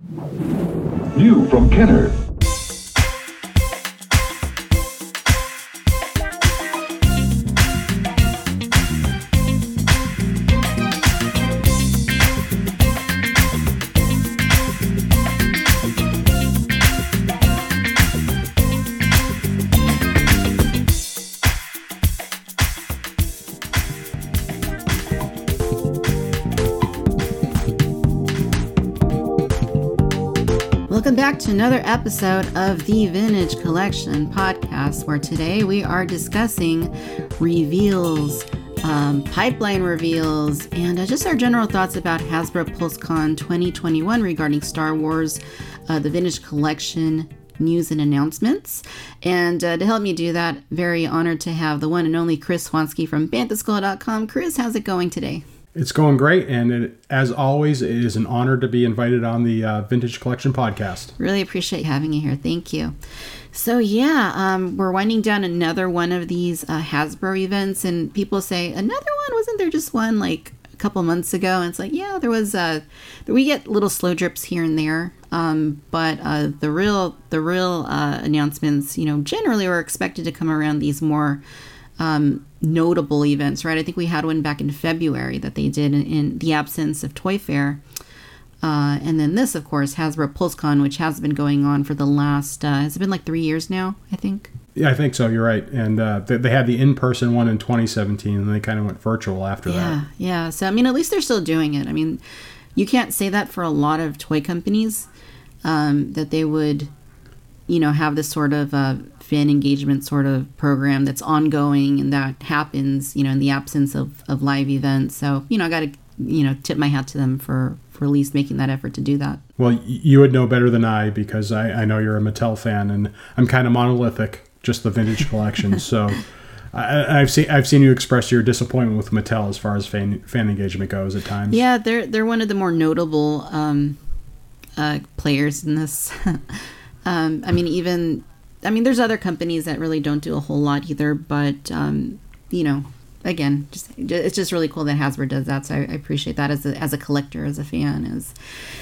New from Kenner. Another episode of the Vintage Collection podcast, where today we are discussing reveals, um, pipeline reveals, and uh, just our general thoughts about Hasbro PulseCon 2021 regarding Star Wars, uh, the Vintage Collection news and announcements. And uh, to help me do that, very honored to have the one and only Chris Swansky from Banthaskull.com. Chris, how's it going today? It's going great, and it, as always, it is an honor to be invited on the uh, Vintage Collection podcast. Really appreciate having you here. Thank you. So yeah, um, we're winding down another one of these uh, Hasbro events, and people say another one. Wasn't there just one like a couple months ago? And it's like, yeah, there was. Uh, we get little slow drips here and there, um, but uh, the real the real uh, announcements, you know, generally are expected to come around these more um, notable events, right? I think we had one back in February that they did in, in the absence of Toy Fair. Uh, and then this, of course, Hasbro PulseCon, which has been going on for the last, uh, has it been like three years now, I think? Yeah, I think so. You're right. And uh, they, they had the in person one in 2017, and they kind of went virtual after Yeah, that. yeah. yeah. So, I mean, at least they're still doing it. I mean, you can't say that for a lot of toy companies um, that they would, you know, have this sort of uh, fan engagement sort of program that's ongoing and that happens, you know, in the absence of, of live events. So, you know, I got to, you know, tip my hat to them for, for at least making that effort to do that. Well, you would know better than I because I, I know you're a Mattel fan, and I'm kind of monolithic, just the vintage collection. so I, I've seen I've seen you express your disappointment with Mattel as far as fan fan engagement goes at times. Yeah, they're they're one of the more notable um, uh, players in this. um, I mean, even I mean, there's other companies that really don't do a whole lot either, but um, you know, again, just it's just really cool that Hasbro does that. So I, I appreciate that as a as a collector, as a fan, as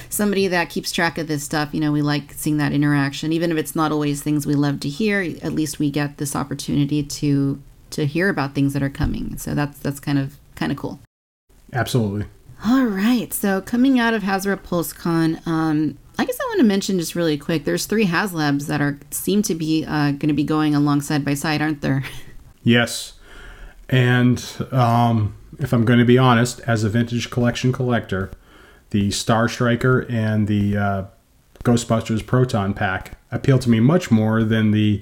somebody that keeps track of this stuff. You know, we like seeing that interaction, even if it's not always things we love to hear. At least we get this opportunity to to hear about things that are coming. So that's that's kind of kind of cool. Absolutely. All right. So coming out of Hasbro PulseCon, um, I guess I want to mention just really quick. There's three HasLabs that are seem to be uh, going to be going along side by side, aren't there? Yes. And um, if I'm going to be honest, as a vintage collection collector, the Star Striker and the uh, Ghostbusters Proton Pack appeal to me much more than the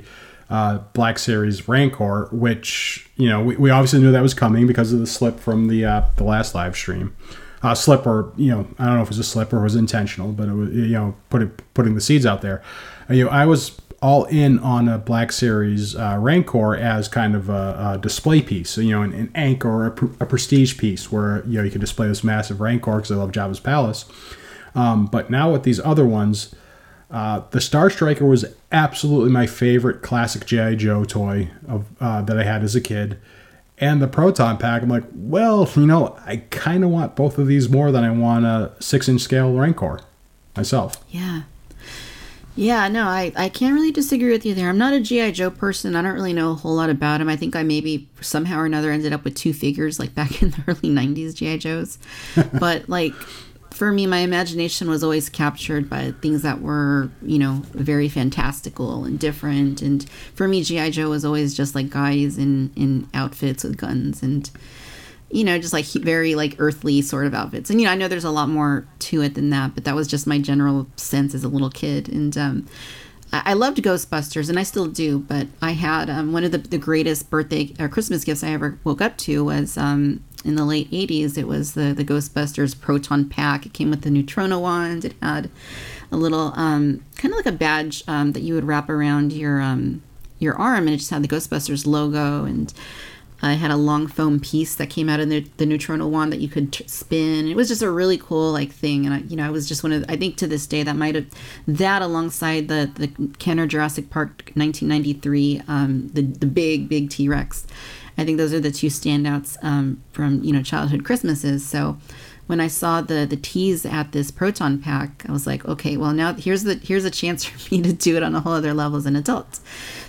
uh, Black Series Rancor, which you know we, we obviously knew that was coming because of the slip from the uh, the last live stream. Uh, slip or you know I don't know if it was a slip or it was intentional, but it was you know putting putting the seeds out there. Uh, you know I was all in on a Black Series uh, Rancor as kind of a, a display piece, you know, an, an anchor or a, pr- a prestige piece where you know you can display this massive Rancor because I love Jabba's palace. Um, but now with these other ones, uh, the Star Striker was absolutely my favorite classic GI Joe toy of uh, that I had as a kid, and the Proton Pack. I'm like, well, you know, I kind of want both of these more than I want a six-inch scale Rancor myself. Yeah. Yeah, no, I, I can't really disagree with you there. I'm not a G.I. Joe person. I don't really know a whole lot about him. I think I maybe somehow or another ended up with two figures like back in the early 90s G.I. Joes. but like for me, my imagination was always captured by things that were, you know, very fantastical and different. And for me, G.I. Joe was always just like guys in, in outfits with guns and, you know, just like very like earthly sort of outfits. And, you know, I know there's a lot more to it than that, but that was just my general sense as a little kid. And, um, I loved Ghostbusters, and I still do. But I had um, one of the, the greatest birthday or Christmas gifts I ever woke up to was um, in the late '80s. It was the the Ghostbusters Proton Pack. It came with the Neutrona wand. It had a little um, kind of like a badge um, that you would wrap around your um, your arm, and it just had the Ghostbusters logo and. I had a long foam piece that came out of the, the Neutrona wand that you could t- spin. It was just a really cool like thing, and I, you know, I was just one of. I think to this day that might have that alongside the the Kenner Jurassic Park 1993, um, the the big big T Rex. I think those are the two standouts um, from you know childhood Christmases. So when I saw the the tease at this proton pack, I was like, okay, well now here's the here's a chance for me to do it on a whole other level as an adult.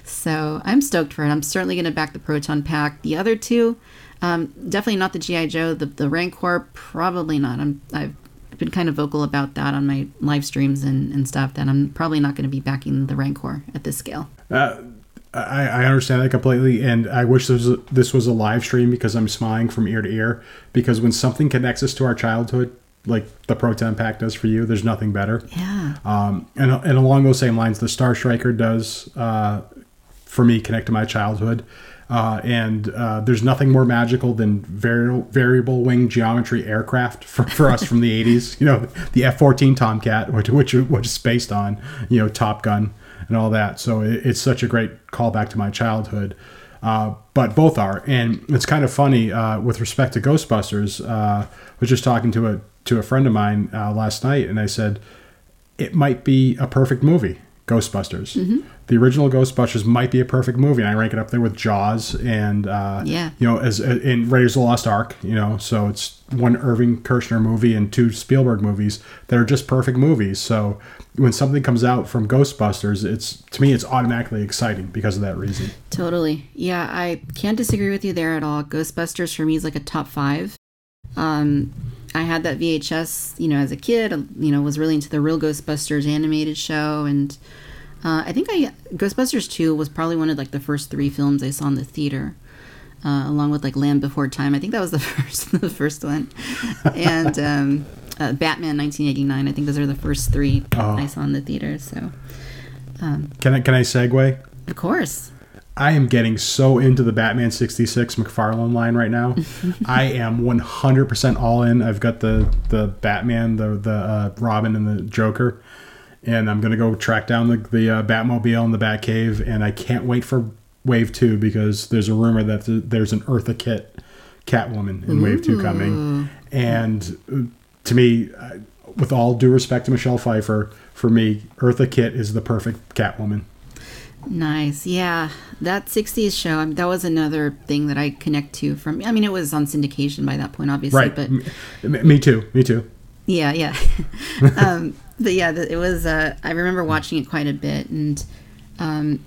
So I'm stoked for it. I'm certainly going to back the proton pack. The other two, um, definitely not the GI Joe. The the Rancor, probably not. I'm I've been kind of vocal about that on my live streams and, and stuff that I'm probably not going to be backing the Rancor at this scale. Uh, I, I understand that completely, and I wish this was, a, this was a live stream because I'm smiling from ear to ear. Because when something connects us to our childhood, like the Proton Pack does for you, there's nothing better. Yeah. Um, and, and along those same lines, the Star Striker does, uh, for me, connect to my childhood. Uh, and uh, there's nothing more magical than vari- variable wing geometry aircraft for, for us from the 80s. You know, the F 14 Tomcat, which, which, which is based on, you know, Top Gun and all that. So it, it's such a great callback to my childhood. Uh, but both are, and it's kind of funny uh, with respect to Ghostbusters. Uh, I was just talking to a to a friend of mine uh, last night, and I said it might be a perfect movie. Ghostbusters. Mm-hmm. The original Ghostbusters might be a perfect movie. And I rank it up there with Jaws and uh, Yeah. you know as uh, in Raiders of the Lost Ark. You know, so it's one Irving Kershner movie and two Spielberg movies that are just perfect movies. So when something comes out from Ghostbusters, it's to me it's automatically exciting because of that reason. Totally. Yeah, I can't disagree with you there at all. Ghostbusters for me is like a top five. Um, I had that VHS, you know, as a kid. You know, was really into the real Ghostbusters animated show, and uh, I think I Ghostbusters two was probably one of like the first three films I saw in the theater, uh, along with like Land Before Time. I think that was the first the first one, and um, uh, Batman 1989. I think those are the first three Oh. I saw in the theater. So, Can I can I segue? of course, I am getting so into the Batman 66 McFarlane line right now. I am 100% all in. I've got the the Batman, the the uh, Robin and the Joker and I'm going to go track down the the uh, Batmobile and the Batcave and I can't wait for Wave 2 because there's a rumor that th- there's an Eartha Kitt Catwoman in Wave 2 coming. And uh, to me uh, with all due respect to Michelle Pfeiffer, for me Eartha Kitt is the perfect Catwoman. Nice. Yeah. That 60s show, I mean, that was another thing that I connect to from, I mean, it was on syndication by that point, obviously, Right. but M- me too. Me too. yeah, yeah. um, but yeah, it was, uh, I remember watching it quite a bit. And um,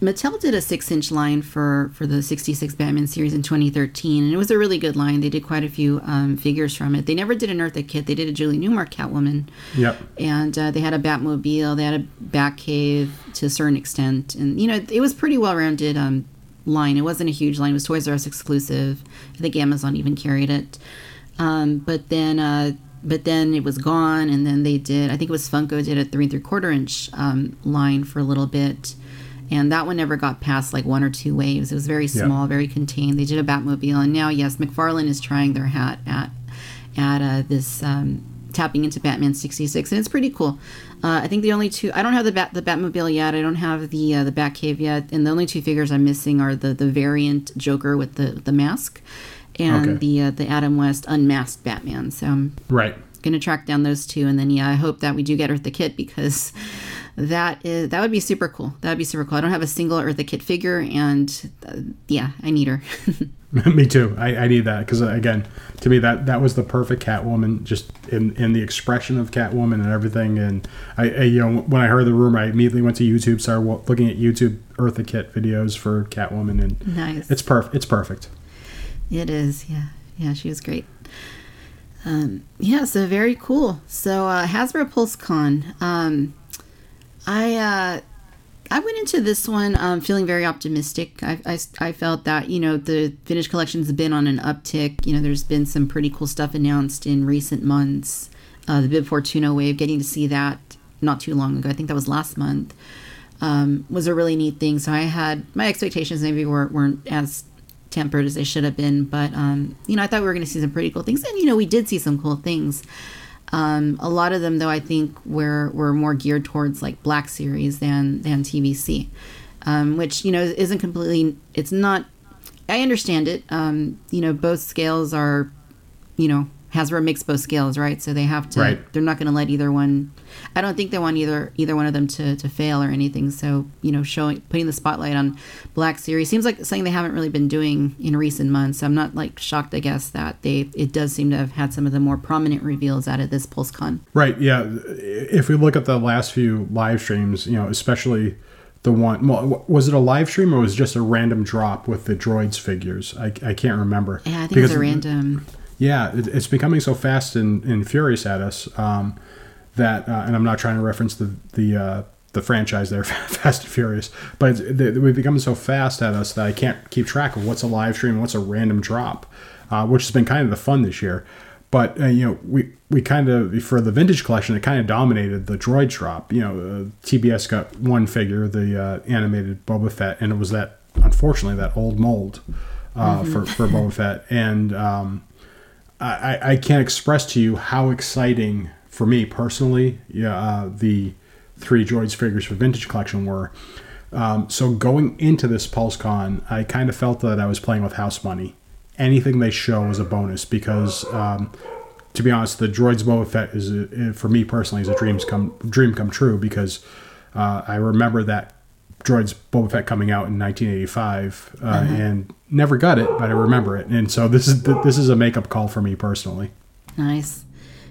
Mattel did a six inch line for, for the 66 Batman series in 2013. And it was a really good line. They did quite a few um, figures from it. They never did an Eartha Kitt, they did a Julie Newmar Catwoman Yep. and uh, they had a Batmobile, they had a Batcave to a certain extent, and you know it was pretty well-rounded um, line. It wasn't a huge line; it was Toys R Us exclusive. I think Amazon even carried it, um, but then uh, but then it was gone, and then they did. I think it was Funko did a three and three quarter inch um, line for a little bit. And that one never got past like one or two waves. It was very small, very contained. They did a Batmobile, and now yes, McFarlane is trying their hat at at uh, this um, tapping into Batman 66, and it's pretty cool. Uh, I think the only two I don't have the Bat the Batmobile yet. I don't have the uh, the Batcave yet, and the only two figures I'm missing are the the variant Joker with the the mask, and Okay. the uh, the Adam West unmasked Batman. So I'm Right. gonna track down those two, and then yeah, I hope that we do get Eartha Kitt because that is that would be super cool. That would be super cool. I don't have a single Eartha Kitt figure, and uh, yeah, I need her. me too. I, I need that because again, to me that that was the perfect Catwoman, just in in the expression of Catwoman and everything. And I, I you know when I heard the rumor, I immediately went to YouTube, started looking at YouTube Eartha Kitt videos for Catwoman, and nice. it's perfect. It's perfect. It is, yeah. Yeah, she was great. Um, yeah, so very cool. So uh, Hasbro PulseCon. Um, I uh, I went into this one um, feeling very optimistic. I, I, I felt that you know the vintage collection's been on an uptick. You know, there's been some pretty cool stuff announced in recent months. Uh, the Bib Fortuna wave, getting to see that not too long ago. I think that was last month. Um, was a really neat thing. So I had my expectations maybe were, weren't as tempered as they should have been, but um, you know I thought we were going to see some pretty cool things, and you know we did see some cool things. Um, a lot of them, though, I think were were more geared towards like Black Series than than TVC, um, which you know isn't completely. It's not. I understand it. Um, you know, both scales are, you know, Hasbro makes both scales, right? So they have to. Right. They're not going to let either one. I don't think they want either either one of them to, to fail or anything. So you know, showing putting the spotlight on Black Series seems like something they haven't really been doing in recent months. I'm not like shocked, I guess, that they it does seem to have had some of the more prominent reveals out of this PulseCon. Right. Yeah. If we look at the last few live streams, you know, especially the one, well, was it a live stream or was it just a random drop with the droids figures? I, I can't remember. Yeah, I think it's a random. Yeah, it, it's becoming so fast and, and furious at us um, that, uh, and I'm not trying to reference the the uh, the franchise there, Fast and Furious, but we've become so fast at us that I can't keep track of what's a live stream and what's a random drop, uh, which has been kind of the fun this year. But uh, you know, we we kind of for the vintage collection, it kind of dominated the droid drop. You know, uh, TBS got one figure, the uh, animated Boba Fett, and it was that unfortunately that old mold uh, mm-hmm. for for Boba Fett, and um, I, I can't express to you how exciting for me personally, yeah, uh, the three droids figures for vintage collection were. Um, so going into this PulseCon, I kind of felt that I was playing with house money. Anything they show is a bonus because, um, to be honest, the droids Boba Fett is a, for me personally is a dreams come dream come true because uh, I remember that droids Boba Fett coming out in 1985 uh, mm-hmm. and never got it, but I remember it. And so this is this is a makeup call for me personally. Nice.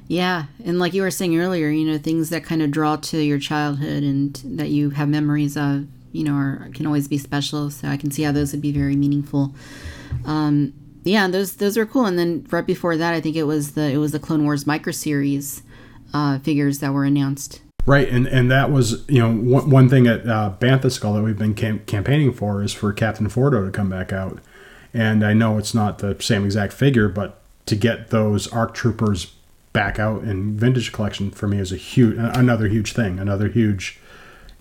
Yeah, and like you were saying earlier, you know, things that kind of draw to your childhood and that you have memories of, you know, are, can always be special. So I can see how those would be very meaningful. Um, yeah, those those are cool. And then right before that, I think it was the it was the Clone Wars micro series uh, figures that were announced. Right, and and that was you know one, one thing at uh, Bantha Skull that we've been cam- campaigning for is for Captain Fordo to come back out, and I know it's not the same exact figure, but to get those ARC troopers back out in vintage collection for me is a huge another huge thing, another huge,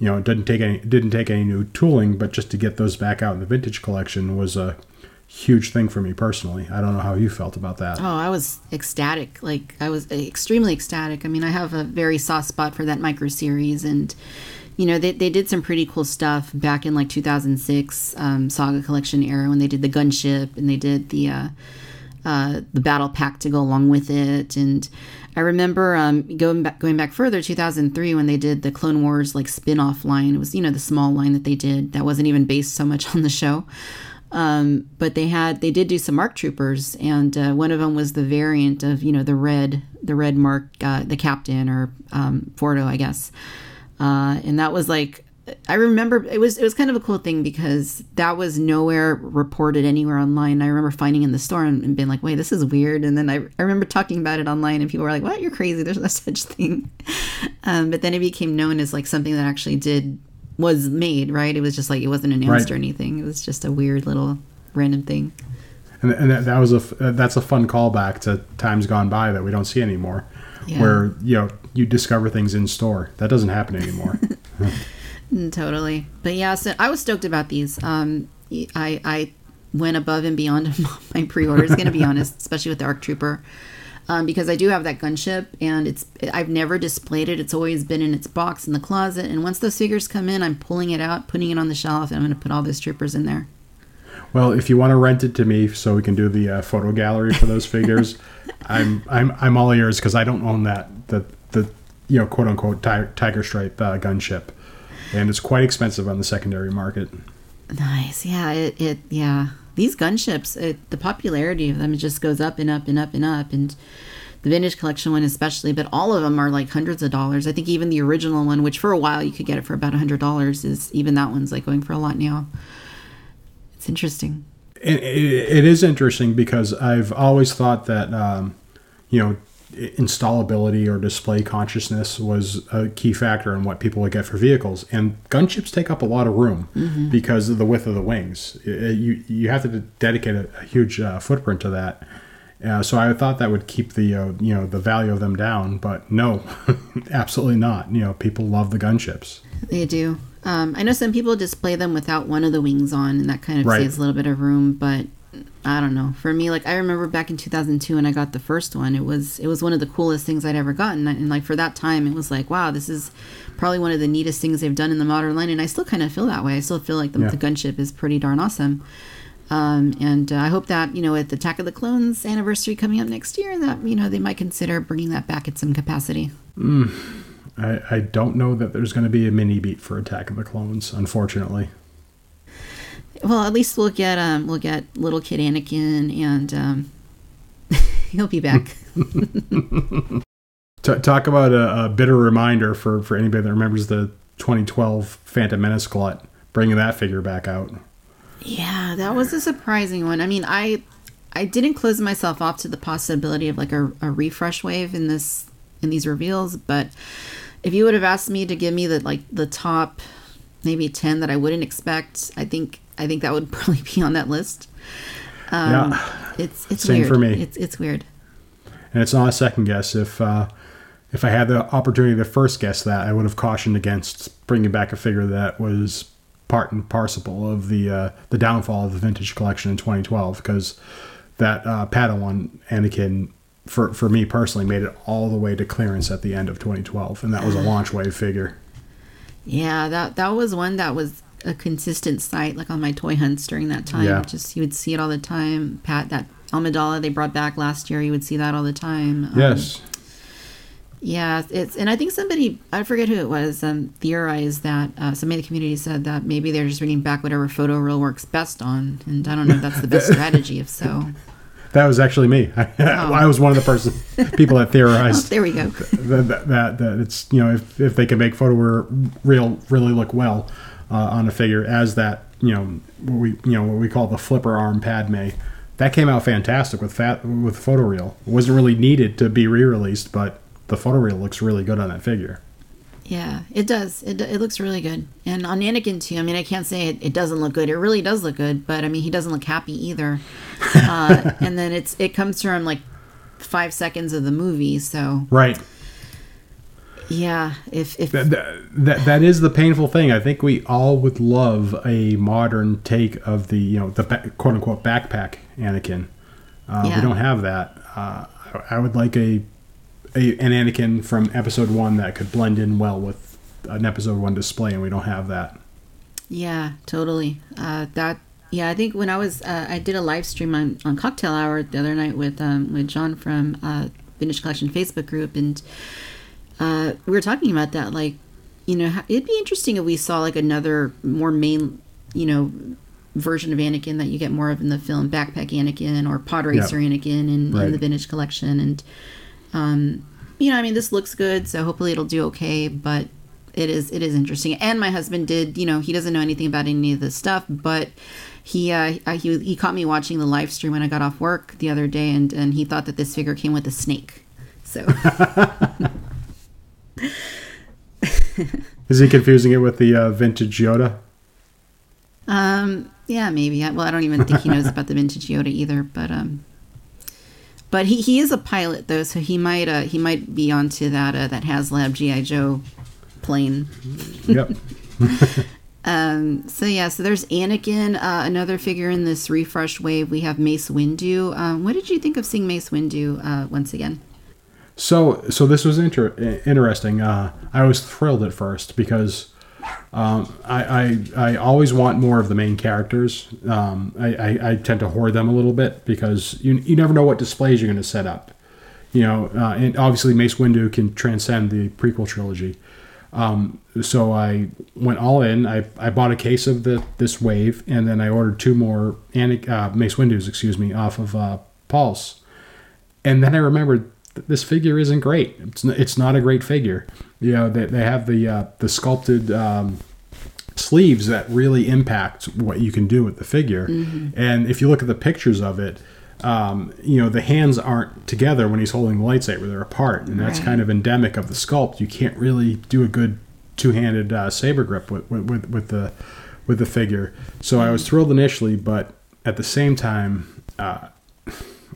you know, it didn't take any didn't take any new tooling, but just to get those back out in the vintage collection was a huge thing for me personally. I don't know how you felt about that. Oh, I was ecstatic. Like I was extremely ecstatic. I mean, I have a very soft spot for that micro series and you know, they, they did some pretty cool stuff back in like 2006 um, Saga Collection era when they did the gunship and they did the uh, uh, the battle pack to go along with it. And I remember um, going back going back further, 2003 when they did the Clone Wars like spin off line. It was you know the small line that they did that wasn't even based so much on the show. Um, but they had they did do some ARC troopers, and uh, one of them was the variant of you know the red the red mark uh, the captain or um, Fordo I guess, uh, and that was like I remember it was it was kind of a cool thing because that was nowhere reported anywhere online. I remember finding in the store and, and being like, "Wait, this is weird." And then I, I remember talking about it online, and people were like, "What? You're crazy! There's no such thing." Um, but then it became known as like something that actually did was made, right? It was just like it wasn't announced right. or anything. It was just a weird little random thing. And, and that, that was a that's a fun callback to times gone by that we don't see anymore, yeah. where you know you discover things in store that doesn't happen anymore. Mm, totally, but yeah, so I was stoked about these. Um, I I went above and beyond my pre-orders. Going to be honest, especially with the Arc Trooper um, because I do have that gunship and it's I've never displayed it. It's always been in its box in the closet. And once those figures come in, I'm pulling it out, putting it on the shelf, and I'm going to put all those troopers in there. Well, if you want to rent it to me so we can do the uh, photo gallery for those figures, I'm I'm I'm all ears because I don't own that the the you know quote unquote tiger, tiger stripe uh, gunship, and it's quite expensive on the secondary market. Nice, yeah, it it yeah these gunships, it, the popularity of them just goes up and up and up and up. And the vintage collection one, especially, but all of them are like hundreds of dollars. I think even the original one, which for a while you could get it for about a hundred dollars, is even that one's like going for a lot now. It's interesting. it, it is interesting because I've always thought that, um, you know, installability or display consciousness was a key factor in what people would get for vehicles. And gunships take up a lot of room mm-hmm. because of the width of the wings. It, you you have to dedicate a, a huge uh, footprint to that. Uh, so I thought that would keep the uh, you know the value of them down, but no, absolutely not. You know, people love the gunships. They do. Um, I know some people display them without one of the wings on, and that kind of right. saves a little bit of room. But I don't know. For me, like I remember back in 2002 when I got the first one, it was it was one of the coolest things I'd ever gotten, and like for that time, it was like, wow, this is probably one of the neatest things they've done in the modern line, and I still kind of feel that way. I still feel like the, yeah. the gunship is pretty darn awesome. Um, and uh, I hope that you know, with the Attack of the Clones anniversary coming up next year, that you know they might consider bringing that back at some capacity. I, I don't know that there's going to be a mini beat for Attack of the Clones, unfortunately. Well, at least we'll get um, we'll get little kid Anakin, and um, he'll be back. T- talk about a, a bitter reminder for, for anybody that remembers the 2012 Phantom Menace glut, bringing that figure back out. Yeah, that was a surprising one. I mean, I I didn't close myself off to the possibility of like a, a refresh wave in this in these reveals, but if you would have asked me to give me the like the top maybe 10 that I wouldn't expect, I think I think that would probably be on that list. Um, Yeah. it's it's Same weird. for me. It's it's weird. And it's not a second guess. If uh, if I had the opportunity to first guess that, I would have cautioned against bringing back a figure that was part and parcel of the uh, the downfall of the vintage collection in 2012 because that uh, Padawan Anakin for for me personally made it all the way to clearance at the end of 2012 and that was a launch wave figure. Yeah, that that was one that was a consistent sight, like on my toy hunts during that time. Yeah. Just you would see it all the time. Padme Amidala they brought back last year, you would see that all the time. Um, Yes. Yeah, it's and I think somebody I forget who it was um, theorized that uh, somebody in the community said that maybe they're just bringing back whatever photoreal works best on, and I don't know if that's the best strategy. If so, That was actually me. I was one of the person people that oh, theorized there we go. that, that, that, that it's you know if, if they can make photo re- real really look well uh, on a figure as that you know what we you know what we call the flipper arm Padme that came out fantastic with fat with photoreal it wasn't really needed to be re-released but the photoreal looks really good on that figure Yeah, it does. It, it looks really good. And on Anakin too. I mean, I can't say it, it doesn't look good. It really does look good. But I mean, he doesn't look happy either. Uh, and then it's it comes from like five seconds of the movie. So right yeah, if if that, that that is the painful thing I think we all would love a modern take of the you know the quote unquote backpack Anakin uh, Yeah. we don't have that uh, I I would like a, a an Anakin from episode one that could blend in well with an episode one display and we don't have that Yeah, totally. Uh, that yeah, I think when I was uh, I did a live stream on, on Cocktail Hour the other night with um, with John from uh, Vintage Collection Facebook group, and uh, we were talking about that. Like, you know, it'd be interesting if we saw like another more main, you know, version of Anakin that you get more of in the film, Backpack Anakin or Pod Racer Anakin in, Right. in the Vintage Collection, and um, you know, I mean, this looks good, so hopefully it'll do okay, but it is it is interesting. And my husband did, you know, he doesn't know anything about any of this stuff, but he uh, he he caught me watching the live stream when I got off work the other day, and and he thought that this figure came with a snake. So is he confusing it with the uh, vintage Yoda um yeah maybe I, well I don't even think he knows about the vintage Yoda either, but um. But he, he is a pilot though, so he might uh, he might be onto that uh, that HasLab GI Joe plane. yep Um, so yeah, so there's Anakin, uh, another figure in this refresh wave. We have Mace Windu. Um, what did you think of seeing Mace Windu uh, once again? So, so this was inter- interesting. Uh, I was thrilled at first because um, I, I I always want more of the main characters. Um, I, I, I tend to hoard them a little bit because you you never know what displays you're going to set up. You know, uh, and obviously Mace Windu can transcend the prequel trilogy. Um, so I went all in. I, I bought a case of the this wave, and then I ordered two more Ana- uh, Mace Windu's, excuse me, off of uh, Pulse. And then I remembered this figure isn't great. It's n- it's not a great figure. You know, they, they have the uh, the sculpted um, sleeves that really impact what you can do with the figure. And if you look at the pictures of it, um, you know, the hands aren't together when he's holding the lightsaber; they're apart, and that's Right. kind of endemic of the sculpt. You can't really do a good two-handed uh, saber grip with, with with with the with the figure. So I was thrilled initially, but at the same time, uh,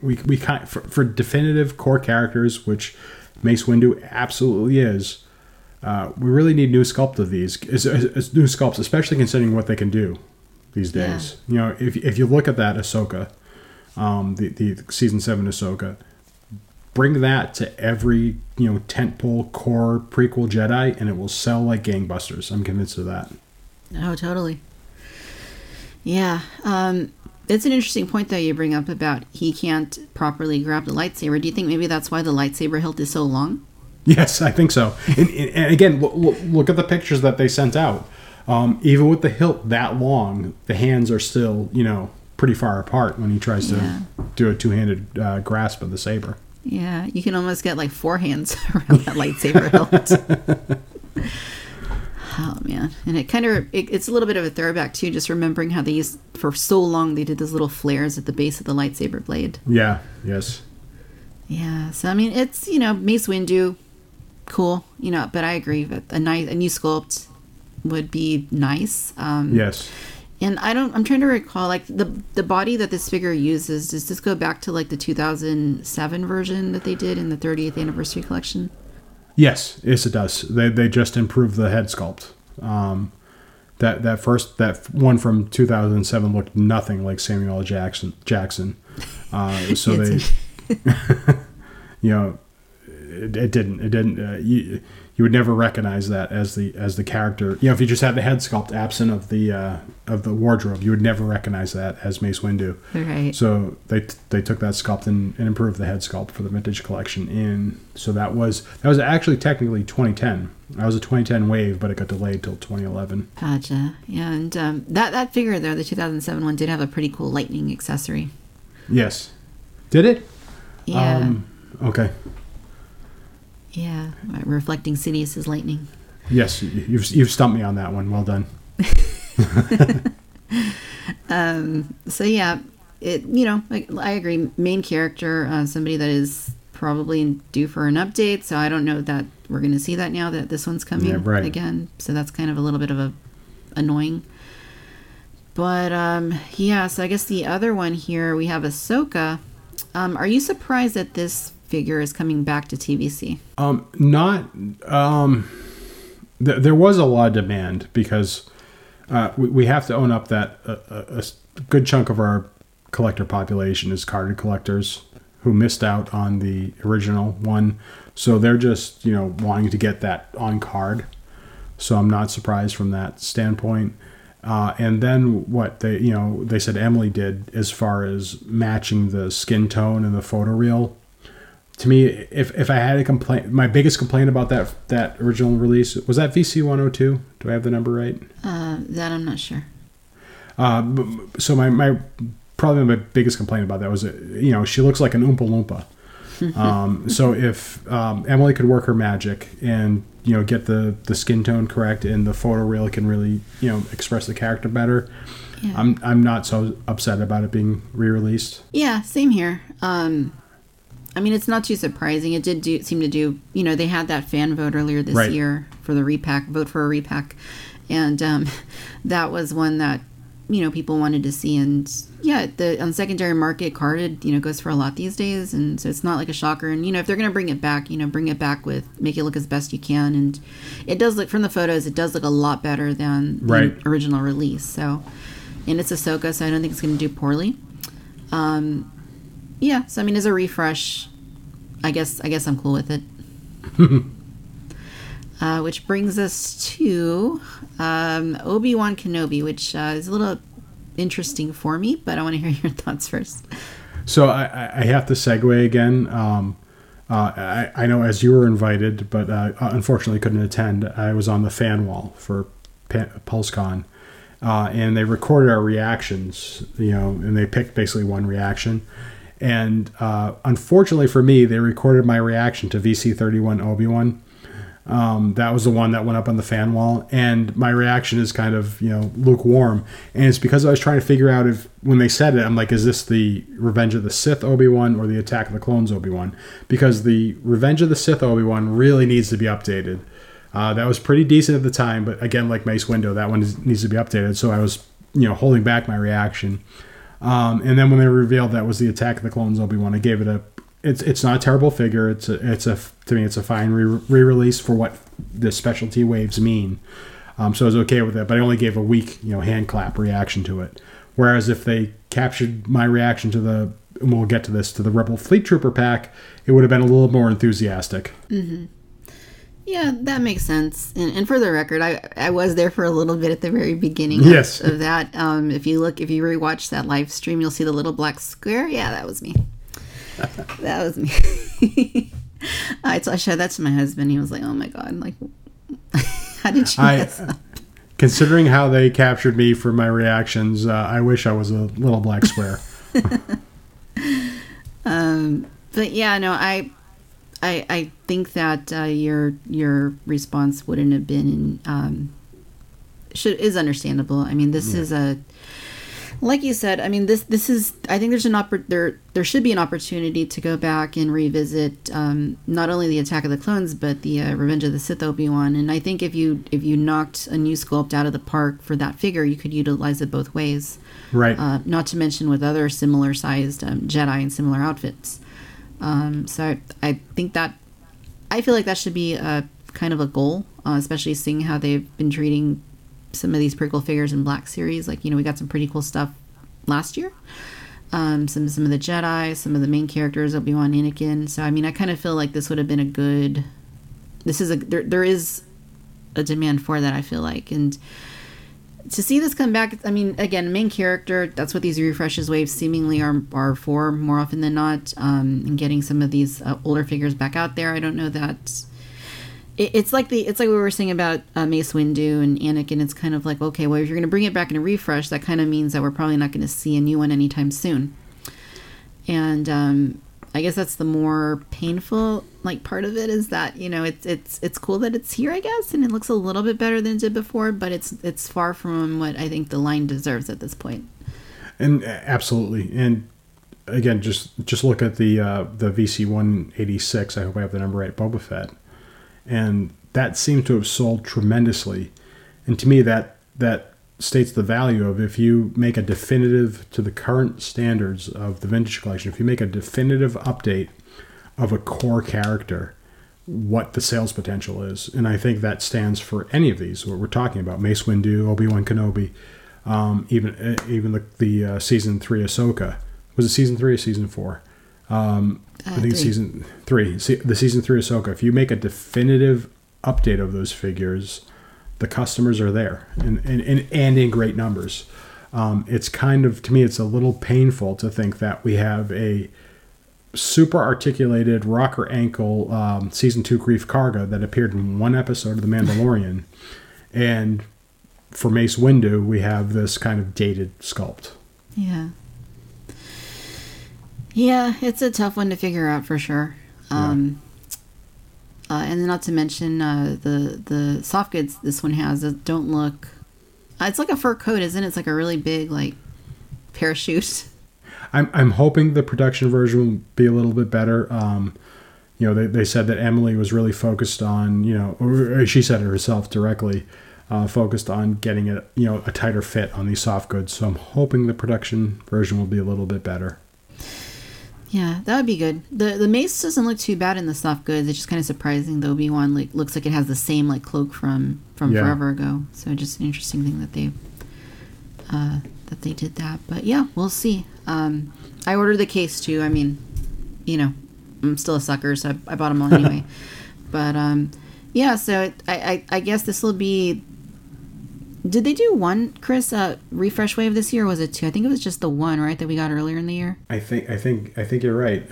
we we kind for, for definitive core characters, which Mace Windu absolutely is. Uh, we really need new sculpt of these, as, is, is new sculpts, especially considering what they can do these Yeah. days. You know, if if you look at that Ahsoka, um, the the season seven Ahsoka, bring that to every you know tentpole core prequel Jedi, and it will sell like gangbusters. I'm convinced of that. Oh, totally. Yeah. Um, it's an interesting point though you bring up about he can't properly grab the lightsaber. Do you think maybe that's why the lightsaber hilt is so long? Yes, I think so. And, and again, look, look, at the pictures that they sent out. Um, even with the hilt that long, the hands are still, you know, pretty far apart when he tries to Yeah. do a two-handed uh, grasp of the saber. Yeah, you can almost get like four hands around that lightsaber hilt. oh man, and it kind of it, it's a little bit of a throwback too. Just remembering how they used for so long they did those little flares at the base of the lightsaber blade. Yeah. Yes. Yeah, so I mean it's you know Mace Windu, cool, you know, but I agree that a nice a new sculpt would be nice. Um, Yes. And I don't. I'm trying to recall like the the body that this figure uses. Does this go back to like the 2007 version that they did in the 30th anniversary collection? Yes. Yes, it does. They they just improved the head sculpt. Um, that that first that one from 2007 looked nothing like Samuel Jackson. Jackson. Uh, so they, you know, it, it didn't. It didn't. Uh, you you would never recognize that as the as the character. You know, if you just had the head sculpt absent of the uh, of the wardrobe, you would never recognize that as Mace Windu. Right. So they they took that sculpt and, and improved the head sculpt for the vintage collection in. So that was that was actually technically 2010. That was a 2010 wave, but it got delayed till 2011. Gotcha. Yeah, and um, that that figure there, the 2007 one, did have a pretty cool lightning accessory. Yes, did it? Yeah. Um, okay. Yeah. Reflecting Sidious's lightning. Yes, you- you've you've stumped me on that one. Well done. So yeah, it you know like I agree. Main character, uh, somebody that is probably due for an update. So I don't know that we're going to see that now that this one's coming Yeah, right. again. So that's kind of a little bit of a annoying. But um, yeah, so I guess the other one here we have Ahsoka. Um, are you surprised that this figure is coming back to TVC? Um, not um, th- there was a lot of demand because uh, we, we have to own up that a good chunk of our collector population is carded collectors who missed out on the original one, so they're just you know wanting to get that on card. So I'm not surprised from that standpoint. Uh, and then what they you know they said Emily did as far as matching the skin tone and the photoreal to me, if if I had a complaint, my biggest complaint about that that original release was that VC 102. Do I have the number right? Uh, that I'm not sure. Uh, so my my probably my biggest complaint about that was uh, you know she looks like an oompa loompa. um, so if um, Emily could work her magic and you know get the the skin tone correct and the photoreal can really you know express the character better, Yeah. I'm I'm not so upset about it being re-released. Yeah, same here. Um, I mean, it's not too surprising. It did do seem to do. You know, they had that fan vote earlier this Right. year for the repack. Vote for a repack, and um, that was one that you know people wanted to see. And yeah, the on secondary market carded you know goes for a lot these days, and so it's not like a shocker. And you know, if they're gonna bring it back, you know, bring it back with make it look as best you can. And it does look from the photos, it does look a lot better than Right. the original release. So, and it's Ahsoka, so I don't think it's gonna do poorly. Um, yeah, so I mean, as a refresh, I guess I guess I'm cool with it. uh, which brings us to um, Obi Wan Kenobi, which uh, is a little interesting for me, but I want to hear your thoughts first. So I, I- have to segue again. Um, uh, I, I know as you were invited, but uh, unfortunately couldn't attend. I was on the fan wall for Pa- PulseCon, uh, and they recorded our reactions. You know, and they picked basically one reaction. And uh, unfortunately for me, they recorded my reaction to VC31 Obi Wan. Um, that was the one that went up on the fan wall, and my reaction is kind of you know lukewarm, and it's because I was trying to figure out if when they said it, I'm like, is this the Revenge of the Sith Obi Wan or the Attack of the Clones Obi Wan? Because the Revenge of the Sith Obi Wan really needs to be updated. Uh, that was pretty decent at the time, but again, like Mace Windu, that one is, needs to be updated. So I was you know holding back my reaction, um, and then when they revealed that was the Attack of the Clones Obi Wan, I gave it a it's it's not a terrible figure. It's a it's a to me it's a fine re release for what the specialty waves mean. Um, so I was okay with it, but I only gave a weak you know hand clap reaction to it. Whereas if they captured my reaction to the and we'll get to this to the Rebel Fleet Trooper pack, it would have been a little more enthusiastic. Yeah, that makes sense. And, and for the record, I I was there for a little bit at the very beginning Yes. of, of that. Um, if you look, if you rewatch that live stream, you'll see the little black square. Yeah, that was me. that was me. I, I showed that to my husband. He was like, "Oh my god! Like, how did you?" I, mess up?" considering how they captured me for my reactions, uh, I wish I was a little black square. Um, but yeah, no, I, I, I think that uh, your your response wouldn't have been um, should is understandable. I mean, this is a like you said. I mean, this this is. I think there's an oppor- there there should be an opportunity to go back and revisit um, not only the Attack of the Clones, but the uh, Revenge of the Sith Obi Wan. And I think if you if you knocked a new sculpt out of the park for that figure, you could utilize it both ways right. uh, not to mention with other similar sized um, Jedi and similar outfits. Um, so I, think that I feel like that should be a kind of a goal, uh, especially seeing how they've been treating some of these prequel figures in Black Series. Like you know, we got some pretty cool stuff last year. Um, some some of the Jedi, some of the main characters, Obi Wan, Anakin. So I mean, I kind of feel like this would have been a good. This is a there. There is a demand for that. I feel like and to see this come back i mean again main character that's what these refreshes waves seemingly are, are for more often than not um, and getting some of these uh, older figures back out there. I don't know that it, it's like the it's like we were saying about uh, mace windu and anakin. It's kind of like okay well if you're going to bring it back in a refresh that kind of means that we're probably not going to see a new one anytime soon. And um, I guess that's the more painful like part of it is that you know it's it's it's cool that it's here I guess and it looks a little bit better than it did before but it's it's far from what I think the line deserves at this point. And absolutely, and again, just just look at the uh, the VC one eighty six. I hope I have the number right. Boba Fett, and that seemed to have sold tremendously. And to me, that that states the value of if you make a definitive to the current standards of the vintage collection. If you make a definitive update of a core character, what the sales potential is, and I think that stands for any of these. What we're talking about: Mace Windu, Obi Wan Kenobi um, even uh, even the the uh, season three Ahsoka was it season three or season four? Um, I think three. season three. The season three Ahsoka. If you make a definitive update of those figures, the customers are there and and, and, and in great numbers. Um, it's kind of to me, it's a little painful to think that we have a super articulated rocker ankle um, season two Greef Karga that appeared in one episode of The Mandalorian, and for Mace Windu, we have this kind of dated sculpt. Yeah. Yeah, it's a tough one to figure out for sure. Um, uh, and not to mention uh, the the soft goods this one has don't look. Uh, it's like a fur coat, isn't it? It's like a really big like parachute. I'm, I'm hoping the production version will be a little bit better. Um, you know, they, they said that Emily was really focused on, you know, she said it herself directly, uh, focused on getting it, you know, a tighter fit on these soft goods. So I'm hoping the production version will be a little bit better. Yeah, that would be good. the The mace doesn't look too bad in the soft goods. It's just kind of surprising. The Obi Wan like looks like it has the same like cloak from from Yeah. forever ago. So just an interesting thing that they uh, that they did that. But yeah, we'll see. Um, I ordered the case too. I mean, you know, I'm still a sucker, so I, I bought them all anyway. but um, yeah, so it, I, I I guess this will be. Did they do one, Chris, uh, refresh wave this year? Or was it two? I think it was just the one, right, that we got earlier in the year. I think I think I think you're right.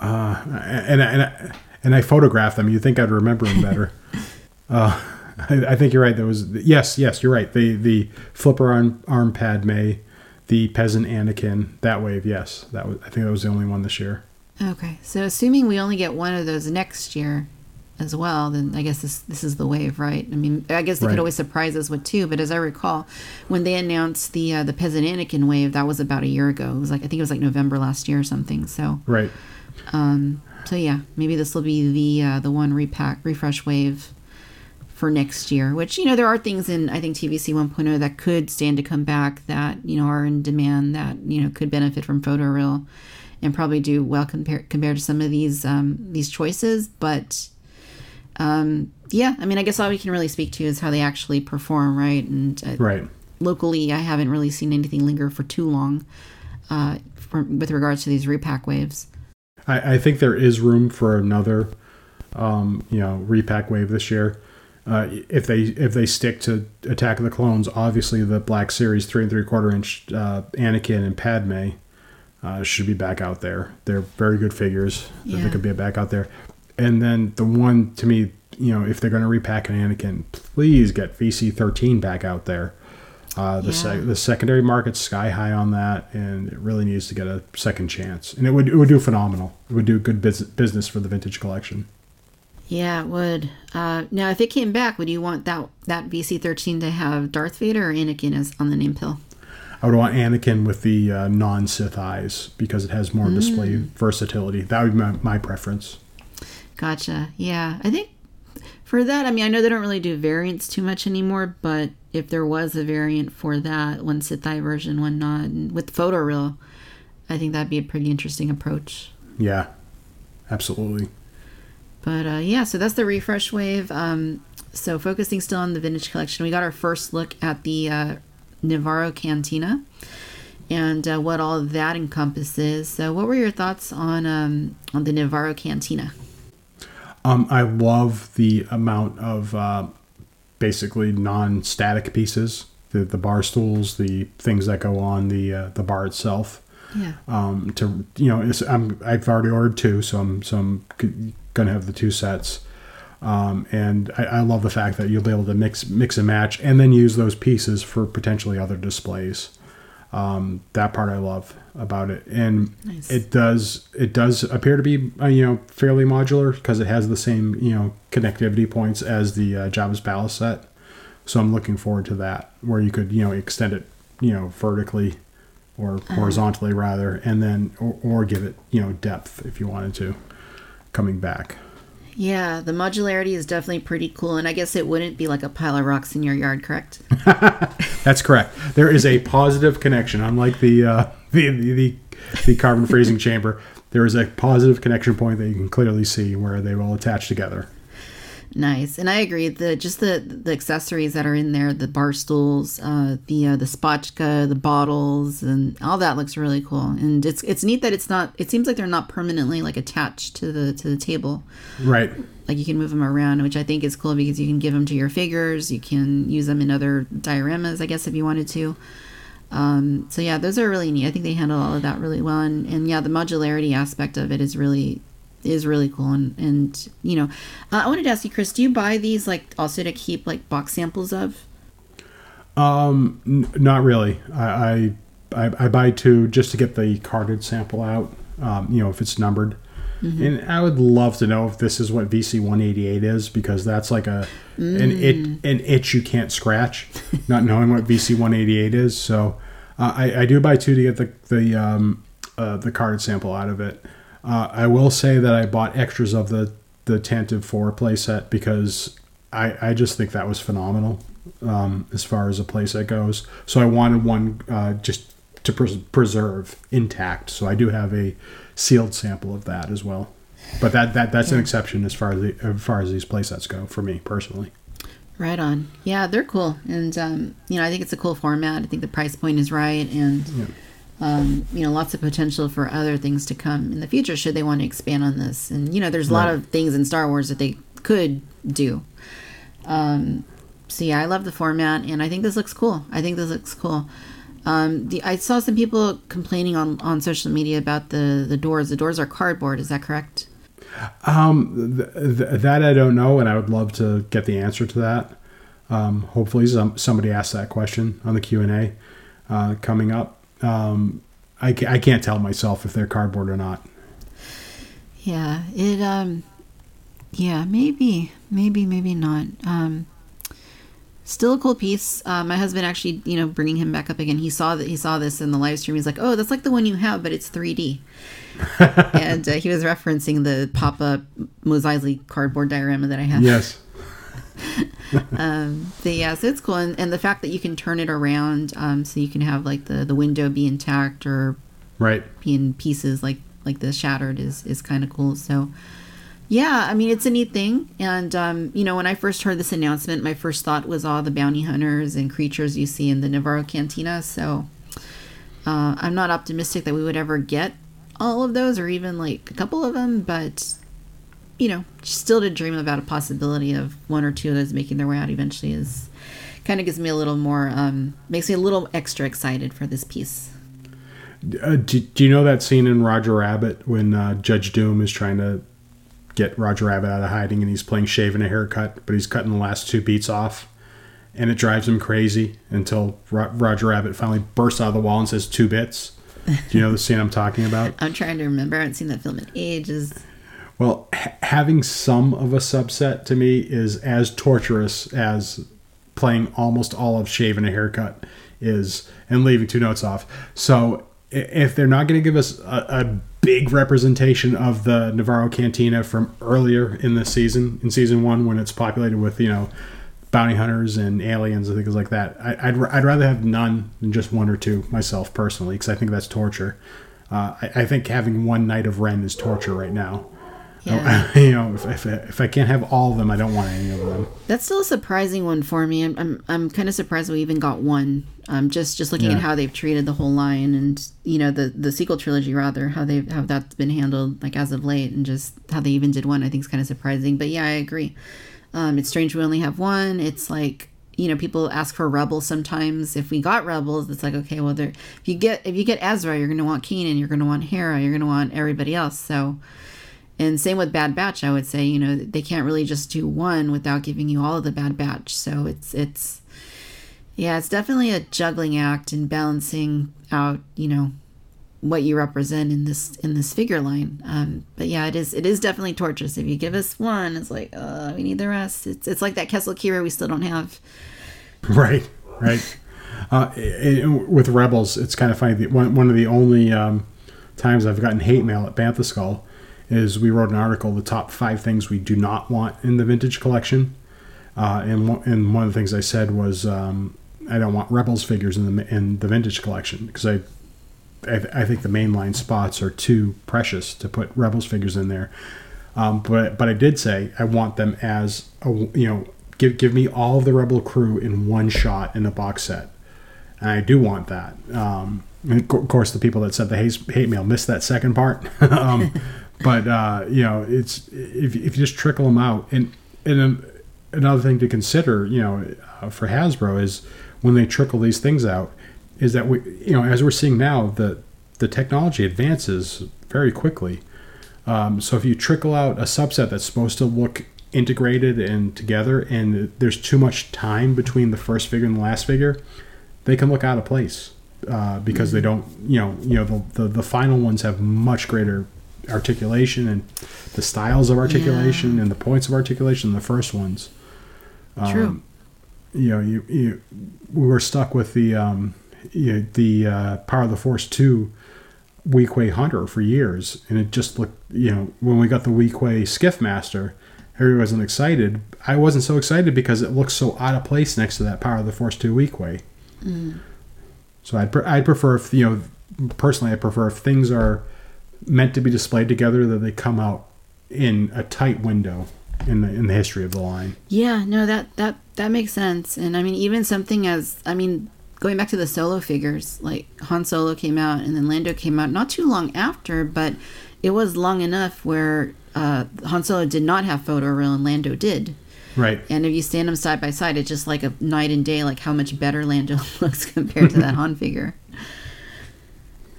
Uh, and and I, and I photographed them. You think I'd remember them better? uh, I, I think you're right. There was yes, yes, you're right. The the flipper arm arm Padme, the peasant Anakin. That wave, yes, that was. I think that was the only one this year. Okay, so assuming we only get one of those next year as well, then I guess this this is the wave, right? I mean, I guess they Right. could always surprise us with two, but as I recall, when they announced the uh, the peasant Anakin wave, that was about a year ago. It was like I think it was like November last year or something. So, Right. um, so yeah, maybe this will be the uh, the one repack refresh wave for next year. Which you know there are things in I think TVC 1.0 that could stand to come back that you know are in demand that you know could benefit from Photo photoreal and probably do well compared compared to some of these um, these choices. But um, yeah, I mean, I guess all we can really speak to is how they actually perform, right? And uh, Right. locally, I haven't really seen anything linger for too long uh, for, with regards to these repack waves. I, I think there is room for another um, you know, repack wave this year. Uh, if they if they stick to Attack of the Clones, obviously the Black Series three and three quarter inch uh, Anakin and Padme uh, should be back out there. They're very good figures. Yeah. They could be back out there. And then the one to me, you know, if they're going to repack an Anakin, please get VC thirteen back out there. Uh, the yeah. sec- the secondary market's sky high on that, and it really needs to get a second chance. And it would it would do phenomenal. It would do good biz- business for the vintage collection. Yeah, it would. Uh, now, if it came back, would you want that that VC thirteen to have Darth Vader or Anakin as on the name pill? I would want Anakin with the uh, non Sith eyes because it has more mm. display versatility. That would be my, my preference. Gotcha. Yeah, I think for that, I mean, I know they don't really do variants too much anymore, but if there was a variant for that, one Sith eye version, one not, with photoreal, I think that'd be a pretty interesting approach. Yeah, absolutely. But uh, yeah, so that's the refresh wave. Um, so focusing still on the vintage collection, we got our first look at the uh, Nevarro Cantina and uh, what all that encompasses. So, what were your thoughts on um, on the Nevarro Cantina? Um, I love the amount of uh, basically non-static pieces, the the bar stools, the things that go on the uh, the bar itself. Yeah. Um, to you know, I'm I've already ordered two, so I'm so I'm gonna have the two sets. Um, and I, I, love the fact that you'll be able to mix mix and match, and then use those pieces for potentially other displays. Um, that part I love about it, and nice. it does it does appear to be uh, you know fairly modular because it has the same you know connectivity points as the uh, Jabba's Palace set. So I'm looking forward to that, where you could you know extend it you know vertically or uh-huh. horizontally rather, and then or, or give it you know depth if you wanted to coming back. Yeah, the modularity is definitely pretty cool, and I guess it wouldn't be like a pile of rocks in your yard, correct? That's correct. There is a positive connection, unlike the uh, the, the the carbon freezing chamber. There is a positive connection point that you can clearly see where they will attach together. Nice, and I agree. The just the the accessories that are in there, the bar stools, uh, the uh, the spotchka, the bottles, and all that looks really cool. And it's it's neat that it's not. It seems like they're not permanently like attached to the to the table. Right. Like you can move them around, which I think is cool because you can give them to your figures. You can use them in other dioramas, I guess, if you wanted to. Um, so yeah, those are really neat. I think they handle all of that really well, and, and yeah, the modularity aspect of it is really is really cool. And and you know uh, i wanted to ask you chris do you buy these like also to keep like box samples of? Um n- not really. I, I i buy two just to get the carded sample out um you know if it's numbered mm-hmm. and i would love to know if this is what vc 188 is because that's like a mm. an it an itch you can't scratch not knowing what vc 188 is so uh, I, I do buy two to get the the um uh, the carded sample out of it uh, I will say that I bought extras of the the Tantive 4 playset because I, I just think that was phenomenal um, as far as a playset goes. So I wanted one uh, just to pres- preserve intact. So I do have a sealed sample of that as well. But that, that that's an exception as far as the, as far as these playsets go for me personally. Right on. Yeah, they're cool, and um, you know I think it's a cool format. I think the price point is right, and. Yeah um, you know, lots of potential for other things to come in the future should they want to expand on this. And you know, there's a right. lot of things in Star Wars that they could do. Um, so yeah, I love the format, and I think this looks cool. I think this looks cool. Um, the, I saw some people complaining on, on social media about the the doors. The doors are cardboard. Is that correct? Um, th- th- that I don't know, and I would love to get the answer to that. Um, hopefully, some, somebody asked that question on the Q and A uh, coming up um, I, I can't tell myself if they're cardboard or not. Yeah, it um, yeah, maybe, maybe, maybe not. Um, still a cool piece. Uh, my husband actually, you know, bringing him back up again. He saw that he saw this in the live stream. He's like, "Oh, that's like the one you have, but it's 3D." and uh, he was referencing the pop-up Mos Eisley cardboard diorama that I have. Yes. um, but yeah, so it's cool, and, and the fact that you can turn it around, um, so you can have like the the window be intact or right be in pieces like like this shattered is is kind of cool. So yeah, I mean it's a neat thing, and um, you know when I first heard this announcement, my first thought was all the bounty hunters and creatures you see in the Nevarro Cantina. So uh, I'm not optimistic that we would ever get all of those or even like a couple of them, but you know, still to dream about a possibility of one or two of those making their way out eventually is kind of gives me a little more, um, makes me a little extra excited for this piece. Uh, do, do you know that scene in Roger Rabbit when uh, Judge Doom is trying to get Roger Rabbit out of hiding and he's playing shaving a haircut, but he's cutting the last two beats off? And it drives him crazy until Ro- Roger Rabbit finally bursts out of the wall and says two bits. Do you know the scene I'm talking about? I'm trying to remember. I haven't seen that film in ages. Well, ha- having some of a subset to me is as torturous as playing almost all of shaving a haircut is and leaving two notes off. So if they're not going to give us a, a big representation of the Nevarro Cantina from earlier in the season, in season one, when it's populated with, you know, bounty hunters and aliens and things like that, I, I'd, I'd rather have none than just one or two myself personally, because I think that's torture. Uh, I, I think having one Knight of Ren is torture right now. Yeah. you know, if, if, if I can't have all of them, I don't want any of them. That's still a surprising one for me. I'm I'm, I'm kind of surprised we even got one. Um, just just looking Yeah. at how they've treated the whole line, and you know the the sequel trilogy rather, how they how that's been handled like as of late, and just how they even did one. I think is kind of surprising. But yeah, I agree. Um, it's strange we only have one. It's like you know people ask for rebels sometimes. If we got rebels, it's like okay, well, there if you get if you get Ezra, you're gonna want Kanan, you're gonna want Hera, you're gonna want everybody else. So. And same with Bad Batch, I would say, you know, they can't really just do one without giving you all of the Bad Batch. So it's it's yeah, it's definitely a juggling act and balancing out, you know, what you represent in this in this figure line. Um, but yeah, it is it is definitely torturous. If you give us one, it's like, uh, we need the rest. It's it's like that Kessel Qi'ra we still don't have. Right, right. Uh, i- i- with Rebels, it's kind of funny. One, one of the only um, times I've gotten hate mail at Bantha Skull is we wrote an article, the top five things we do not want in the vintage collection. Uh, and, and one of the things I said was um, I don't want Rebels figures in the in the vintage collection because I, I I think the mainline spots are too precious to put Rebels figures in there. Um, but but I did say I want them as a you know give give me all of the Rebel crew in one shot in a box set, and I do want that. Um, and of course, the people that said the hate, hate mail missed that second part. um, but uh, you know, it's if, if you just trickle them out, and and um, another thing to consider, you know, uh, for Hasbro is when they trickle these things out, is that we you know as we're seeing now the the technology advances very quickly. Um, so if you trickle out a subset that's supposed to look integrated and together, and there's too much time between the first figure and the last figure, they can look out of place uh, because they don't, you know, you know the, the the final ones have much greater articulation and the styles of articulation and the points of articulation. The first ones. True. You know, you, you we were stuck with the um, you know, the uh, Power of the Force two Weequay Hunter for years, and it just looked, you know, when we got the Weequay Skiff Master, everyone wasn't excited. I wasn't so excited because it looked so out of place next to that Power of the Force 2 Weequay. So I'd, pre- I'd prefer if, you know, personally, I prefer if things are meant to be displayed together that they come out in a tight window in the in the history of the line. Yeah, no, that that that makes sense. And I mean, even something as I mean, going back to the solo figures, like Han Solo came out and then Lando came out not too long after, but it was long enough where uh, Han Solo did not have photoreal and Lando did. Right. And if you stand them side by side, it's just like a night and day, like how much better Lando looks compared to that Han figure.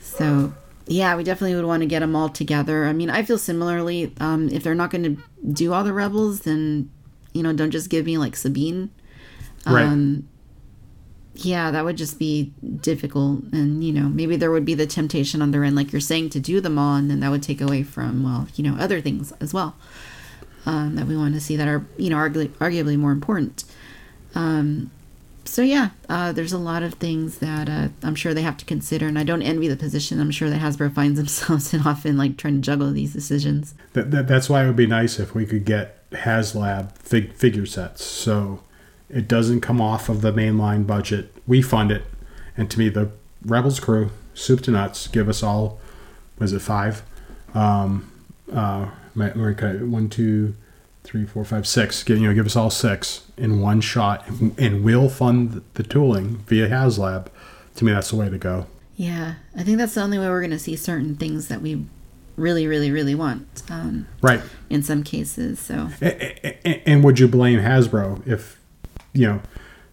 So, yeah, we definitely would want to get them all together. I mean, I feel similarly. Um, if they're not going to do all the rebels, then you know, don't just give me like Sabine. Right. Um, yeah, that would just be difficult, and you know, maybe there would be the temptation on their end, like you're saying, to do them all, and then that would take away from well, you know, other things as well um, that we want to see that are you know arguably, arguably more important. Um, so yeah, uh, there's a lot of things that uh, I'm sure they have to consider, and I don't envy the position. I'm sure that Hasbro finds themselves in often like trying to juggle these decisions. That, that, that's why it would be nice if we could get HasLab fig, figure sets. So it doesn't come off of the mainline budget. We fund it. And to me, the Rebels crew, soup to nuts, give us all, was it five? Um, uh, one, two, three, four, five, six. Give, you know, give us all six in one shot. And we'll fund the tooling via HasLab. To me, that's the way to go. Yeah, I think that's the only way we're going to see certain things that we really, really, really want. Um, right. In some cases, so. And, and would you blame Hasbro if, you know,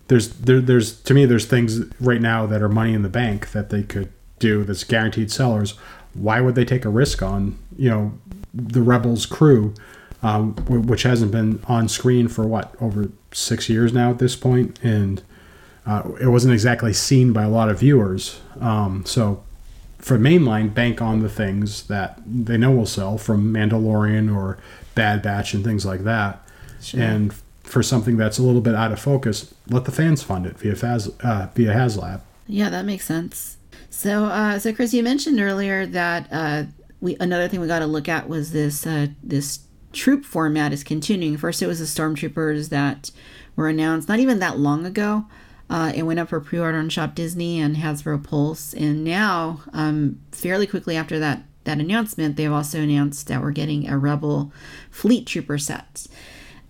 there's there, there's to me there's things right now that are money in the bank that they could do that's guaranteed sellers. Why would they take a risk on you know the Rebels crew, um, which hasn't been on screen for what over six years now at this point, and uh, it wasn't exactly seen by a lot of viewers. Um, so for mainline, bank on the things that they know will sell from Mandalorian or Bad Batch and things like that. Sure. And for something that's a little bit out of focus, let the fans fund it via Faz, uh, via HasLab. Yeah, that makes sense. So, uh, so Chris, you mentioned earlier that uh, we another thing we got to look at was this uh, this troop format is continuing. First, it was the stormtroopers that were announced not even that long ago. Uh, it went up for pre-order on Shop Disney and Hasbro Pulse, and now, um, fairly quickly after that that announcement, they've also announced that we're getting a Rebel Fleet Trooper set.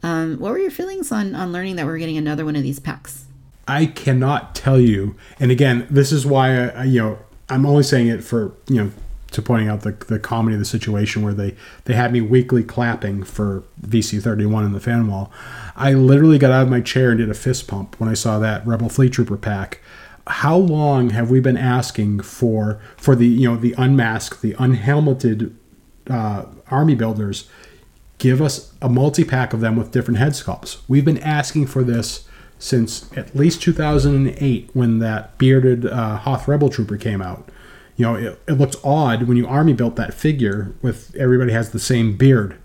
Um, what were your feelings on on learning that we're getting another one of these packs? I cannot tell you. And again, this is why I, you know I'm only saying it for you know to pointing out the, the comedy of the situation where they they had me weekly clapping for VC31 in the fan wall. I literally got out of my chair and did a fist pump when I saw that Rebel Fleet Trooper pack. How long have we been asking for for the you know the unmasked, the unhelmeted uh, army builders give us a multi pack of them with different head sculpts. We've been asking for this since at least 2008 when that bearded uh, Hoth Rebel Trooper came out. You know, it, it looks odd when you army built that figure with everybody has the same beard.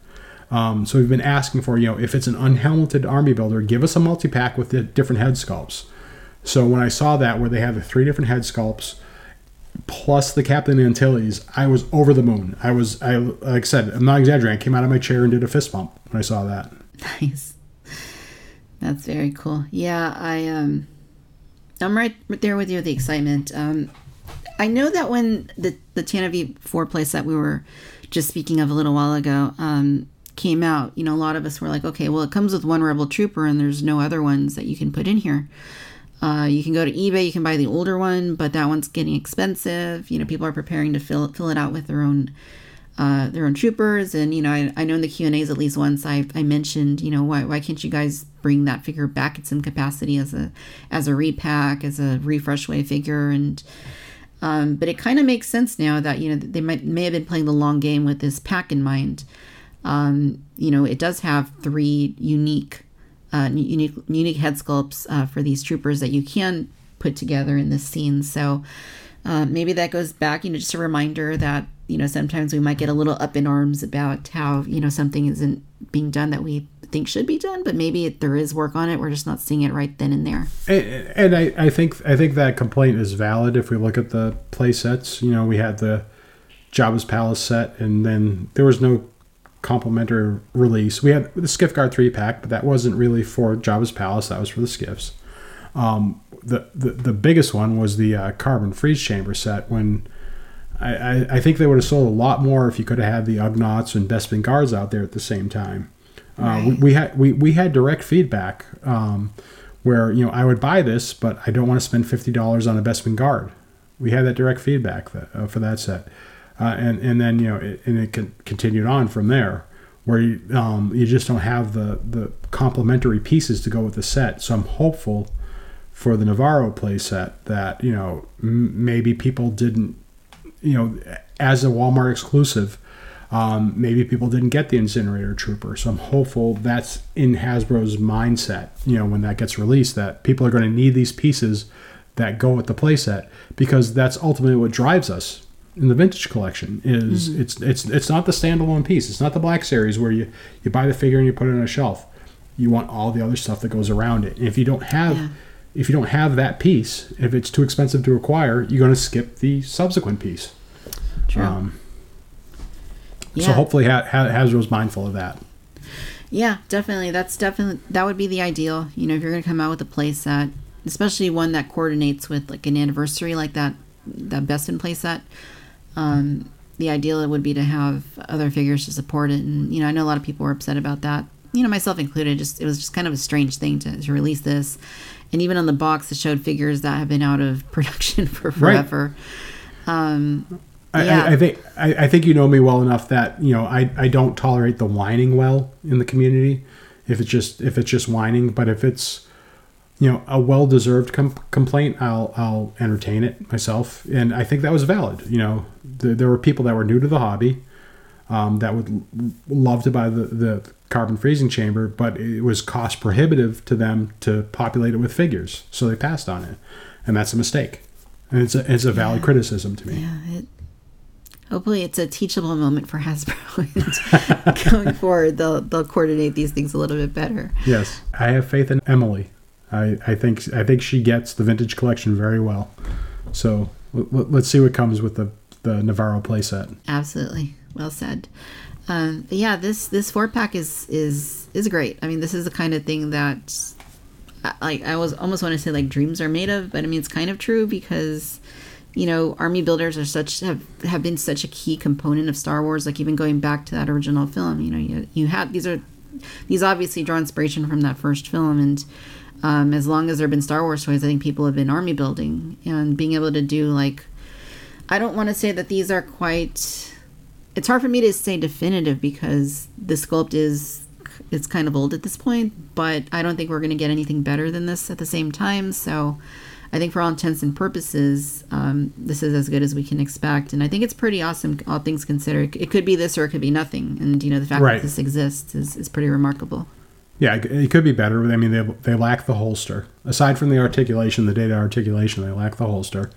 Um, so we've been asking for, you know, if it's an unhelmeted army builder, give us a multi pack with the different head sculpts. So when I saw that where they have the three different head sculpts, plus the Captain Antilles, I was over the moon. I was, I like I said, I'm not exaggerating. I came out of my chair and did a fist bump when I saw that. Nice. That's very cool. Yeah, I um, I'm right there with you the excitement. Um, I know that when the the Tantive 4 place that we were just speaking of a little while ago um, came out, you know, a lot of us were like, okay, well, it comes with one Rebel Trooper, and there's no other ones that you can put in here. Uh, you can go to eBay, you can buy the older one, but that one's getting expensive. You know, people are preparing to fill fill it out with their own uh, their own troopers, and you know, I, I know in the Q and A's at least once I I mentioned, you know, why why can't you guys bring that figure back in some capacity as a as a repack, as a refresh way figure, and um, but it kind of makes sense now that you know they might may have been playing the long game with this pack in mind. Um, you know, it does have three unique uh, unique unique head sculpts uh, for these troopers that you can put together in this scene. So uh, maybe that goes back, you know, just a reminder that you know sometimes we might get a little up in arms about how you know something isn't being done that we think should be done, but maybe there is work on it. We're just not seeing it right then and there. And, and I, I think I think that complaint is valid if we look at the play sets. You know, we had the Jabba's Palace set, and then there was no complimentary release. We had the Skiff Guard three pack, but that wasn't really for Jabba's Palace. That was for the skiffs. Um, the, the the biggest one was the uh, Carbon Freeze Chamber set. When I, I, I, think they would have sold a lot more if you could have had the Ugnaughts and Bespin guards out there at the same time. Right. Uh, we, we, had we, we had direct feedback um, where you know I would buy this, but I don't want to spend fifty dollars on a Bespin guard. We had that direct feedback that, uh, for that set uh, and and then you know it, and it continued on from there where you um, you just don't have the the complementary pieces to go with the set. So I'm hopeful for the Nevarro playset that you know m- maybe people didn't you know as a Walmart exclusive. Um, maybe people didn't get the incinerator trooper, so I'm hopeful that's in Hasbro's mindset. You know, when that gets released, that people are going to need these pieces that go with the playset because that's ultimately what drives us in the vintage collection is mm-hmm. it's it's it's not the standalone piece. It's not the black series where you you buy the figure and you put it on a shelf. You want all the other stuff that goes around it. And if you don't have yeah. If you don't have that piece, if it's too expensive to acquire, you're going to skip the subsequent piece. True. Um, yeah. So hopefully ha- ha- Hasbro's mindful of that. Yeah, definitely. That's definitely that would be the ideal. You know, if you're going to come out with a playset, especially one that coordinates with like an anniversary like that, that Bespin playset um, the ideal would be to have other figures to support it, and you know, I know a lot of people were upset about that. You know, myself included. Just it was just kind of a strange thing to, to release this, and even on the box, it showed figures that have been out of production for forever. Right. Um, I, Yeah. I, I think I, I think you know me well enough that you know I, I don't tolerate the whining well in the community if it's just if it's just whining but if it's you know a well deserved com- complaint I'll I'll entertain it myself and I think that was valid you know the, there were people that were new to the hobby um, that would love to buy the, the carbon freezing chamber but it was cost prohibitive to them to populate it with figures so they passed on it and that's a mistake and it's a, it's a valid criticism to me Yeah, it, hopefully it's a teachable moment for Hasbro. going forward, they'll they'll coordinate these things a little bit better. Yes, I have faith in Emily. I, I think I think she gets the vintage collection very well. So l- let's see what comes with the the Nevarro playset. Absolutely, well said. Um, yeah, this this four pack is is is great. I mean, this is the kind of thing that, like, I was almost want to say like dreams are made of, but I mean it's kind of true because, you know, army builders are such have have been such a key component of Star Wars. Like even going back to that original film, you know, you you had these are these obviously draw inspiration from that first film and. Um, as long as there have been Star Wars toys, I think people have been army building and being able to do like I don't want to say that these are quite. It's hard for me to say definitive because the sculpt is it's kind of old at this point, but I don't think we're going to get anything better than this at the same time. So, I think for all intents and purposes, um, this is as good as we can expect, and I think it's pretty awesome, all things considered. It could be this or it could be nothing, and you know the fact Right. that this exists is, is pretty remarkable. Yeah, it it could be better. I mean, they they lack the holster. Aside from the articulation, the data articulation, they lack the holster.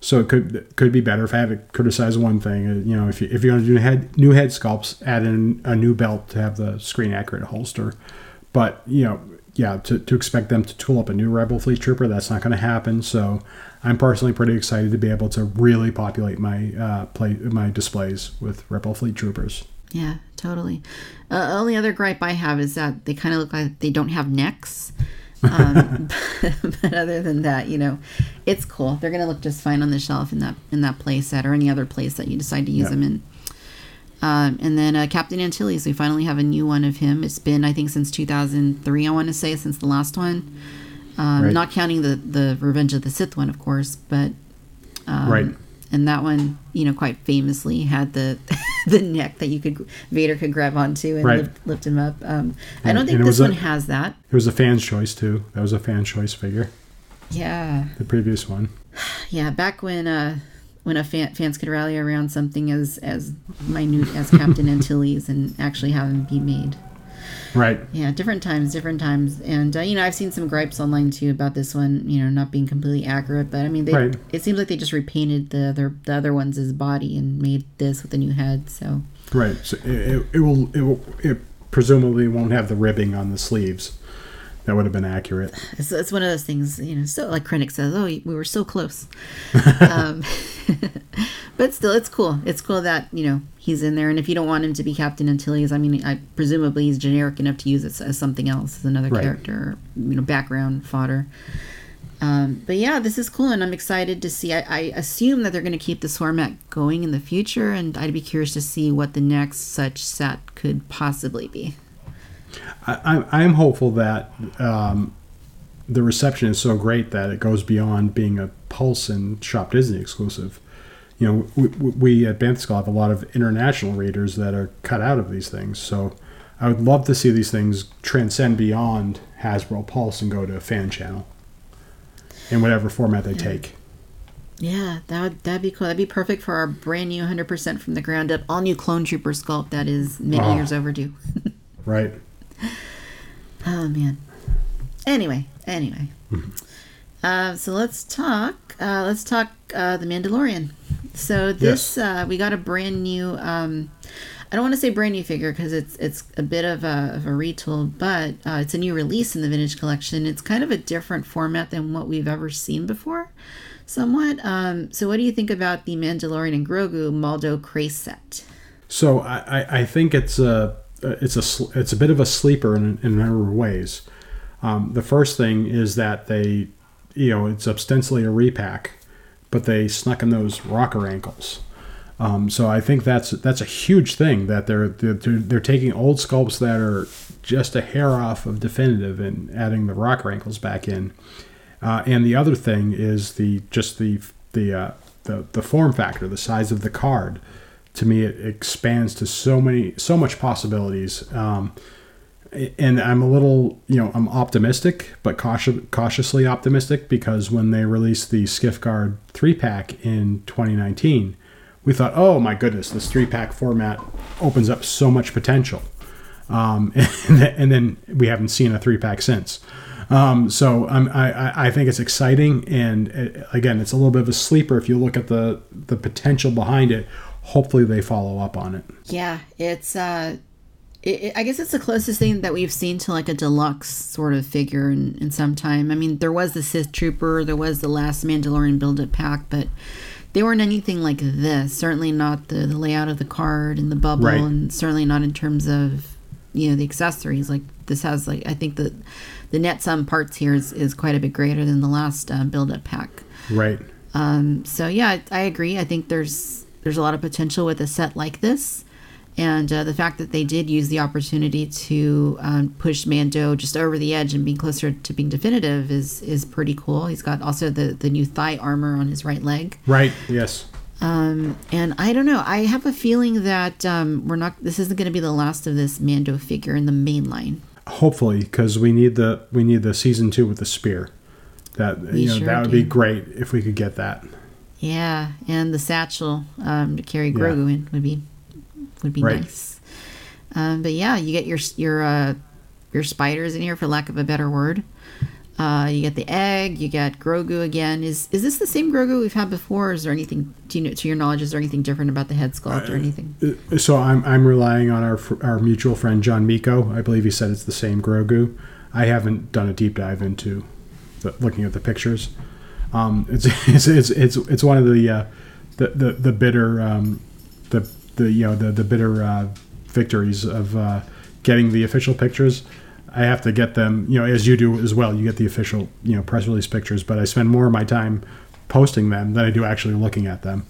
So it could could be better. If I had to criticize one thing, uh, you know, if you if you're going to do head, new head sculpts, add in a new belt to have the screen accurate holster. But you know, yeah, to, to expect them to tool up a new Rebel Fleet Trooper, that's not going to happen. So I'm personally pretty excited to be able to really populate my uh, play my displays with Rebel Fleet Troopers. Yeah, totally. Uh, only other gripe I have is that they kind of look like they don't have necks. Um, but other than that, you know, it's cool. They're gonna look just fine on the shelf in that in that place set or any other place that you decide to use Yeah. them in. Um, and then uh, Captain Antilles, we finally have a new one of him. It's been I think since 2003. I want to say since the last one, um, Right. not counting the the Revenge of the Sith one, of course, but um, Right. And that one, you know, quite famously had the the neck that you could Vader could grab onto and Right. lift, lift him up. Um, I don't think this was a- one has that. It was a fan's choice too. That was a fan's choice figure. Yeah, The previous one. yeah. Back when uh, when a fan, fans could rally around something as as minute as Captain Antilles and actually have him be made. Right. Yeah, different times, different times, and uh, you know I've seen some gripes online too about this one. You know, not being completely accurate, but I mean, they, Right. it seems like they just repainted the other the other one's body and made this with a new head. So Right. So it, it, it will it will it presumably won't have the ribbing on the sleeves. That would have been accurate. it's, it's one of those things. You know, so like Krennic says, "Oh, we were so close," um, but still, it's cool. It's cool that you know he's in there, and if you don't want him to be Captain Antilles, I mean, I presumably he's generic enough to use it as something else, as another Right. character, you know, background fodder. Um, but yeah, this is cool, and I'm excited to see. I, I assume that they're going to keep this format going in the future, and I'd be curious to see what the next such set could possibly be. I, I'm I'm hopeful that um, the reception is so great that it goes beyond being a Pulse and Shop Disney exclusive. You know, we, we at Bantha Skull have a lot of international readers that are cut out of these things. So I would love to see these things transcend beyond Hasbro Pulse and go to a fan channel in whatever format they take. Yeah, that would that'd be cool. That'd be perfect for our brand new 100% from the ground up, all new Clone Trooper sculpt that is many Oh. years overdue. Right. Oh man. Anyway, anyway. Uh, so let's talk. Uh, let's talk uh, the Mandalorian. So this uh, we got a brand new. Um, I don't want to say brand new figure because it's it's a bit of a, of a retool, but uh, it's a new release in the vintage collection. It's kind of a different format than what we've ever seen before, somewhat. Um, so what do you think about the Mandalorian and Grogu Maldo Kreis set? So I, I- I think it's a it's a it's a bit of a sleeper in, in a number of ways. Um, the first thing is that they, you know, it's ostensibly a repack, but they snuck in those rocker ankles. Um, so I think that's that's a huge thing that they're, they're they're taking old sculpts that are just a hair off of definitive and adding the rocker ankles back in. Uh, and the other thing is the just the the uh, the the form factor, the size of the card. To me, it expands to so many, so much possibilities. Um, and I'm a little, you know, I'm optimistic, but cautious, cautiously optimistic because when they released the Skiff Guard three pack in 2019, we thought, oh my goodness, this three pack format opens up so much potential. Um, and, and, then we haven't seen a three pack since. Um, so I'm, I I think it's exciting, and it, uh, again, it's a little bit of a sleeper if you look at the the potential behind it. Hopefully, they follow up on it. Yeah, it's uh, it, it, I guess it's the closest thing that we've seen to like a deluxe sort of figure in, in some time. I mean, there was the Sith Trooper, there was the last Mandalorian Build It pack, but they weren't anything like this. Certainly not the, the layout of the card and the bubble, right. and certainly not in terms of you know the accessories. Like this has like I think the the net sum parts here is, is quite a bit greater than the last uh, build up pack. Right. Um, so yeah, I, I agree. I think there's there's a lot of potential with a set like this. And uh, the fact that they did use the opportunity to um, push Mando just over the edge and being closer to being definitive is is pretty cool. He's got also the the new thigh armor on his right leg. Right. Yes. Um, and I don't know. I have a feeling that um, we're not. This isn't going to be the last of this Mando figure in the main line. Hopefully, because we need the we need the season two with the spear. That we you know sure that would do. be great if we could get that. Yeah, and the satchel um, to carry Grogu yeah. in would be would be right. nice. Um, but yeah, you get your your uh, your spiders in here, for lack of a better word. Uh, you get the egg. You get Grogu again. Is is this the same Grogu we've had before? is there anything to, you know, to your knowledge? Is there anything different about the head sculpt or uh, anything? Uh, so I'm I'm relying on our our mutual friend John Miko. I believe he said it's the same Grogu. I haven't done a deep dive into the, looking at the pictures. Um, it's, it's, it's it's it's one of the uh, the, the the bitter um, the the you know the the bitter uh, victories of uh, getting the official pictures. I have to get them, you know, as you do as well. You get the official, you know, press release pictures, but I spend more of my time posting them than I do actually looking at them.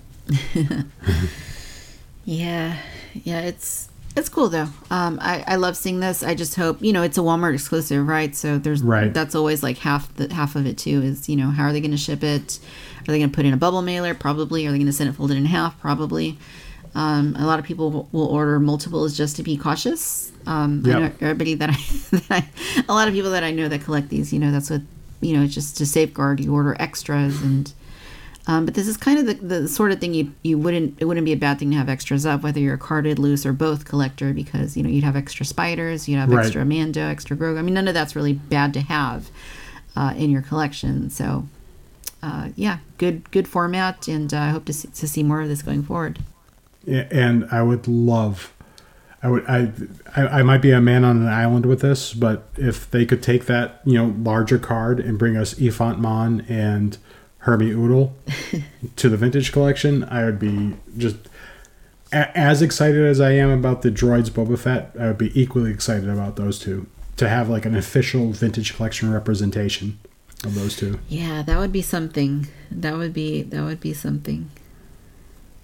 yeah, yeah, it's it's cool though. Um, I I love seeing this. I just hope you know it's a Walmart exclusive, right? So there's right. That's always like half the half of it too. Is you know how are they going to ship it? Are they going to put in a bubble mailer? Probably. Are they going to send it folded in half? Probably. Um, a lot of people will order multiples just to be cautious. Um, yep. I know everybody that I, that I, a lot of people that I know that collect these, you know, that's what, you know, just to safeguard, you order extras and, um, but this is kind of the, the sort of thing you you wouldn't it wouldn't be a bad thing to have extras up whether you're a carded loose or both collector because you know you'd have extra spiders you'd have right. extra Mando extra Grogu I mean none of that's really bad to have uh, in your collection so uh, yeah good good format and uh, I hope to see, to see more of this going forward yeah, and I would love. I would I, I, I might be a man on an island with this, but if they could take that you know larger card and bring us Ephant Mon and Hermi Odle to the vintage collection, I would be just a, as excited as I am about the droids Boba Fett. I would be equally excited about those two to have like an official vintage collection representation of those two. Yeah, that would be something. That would be that would be something.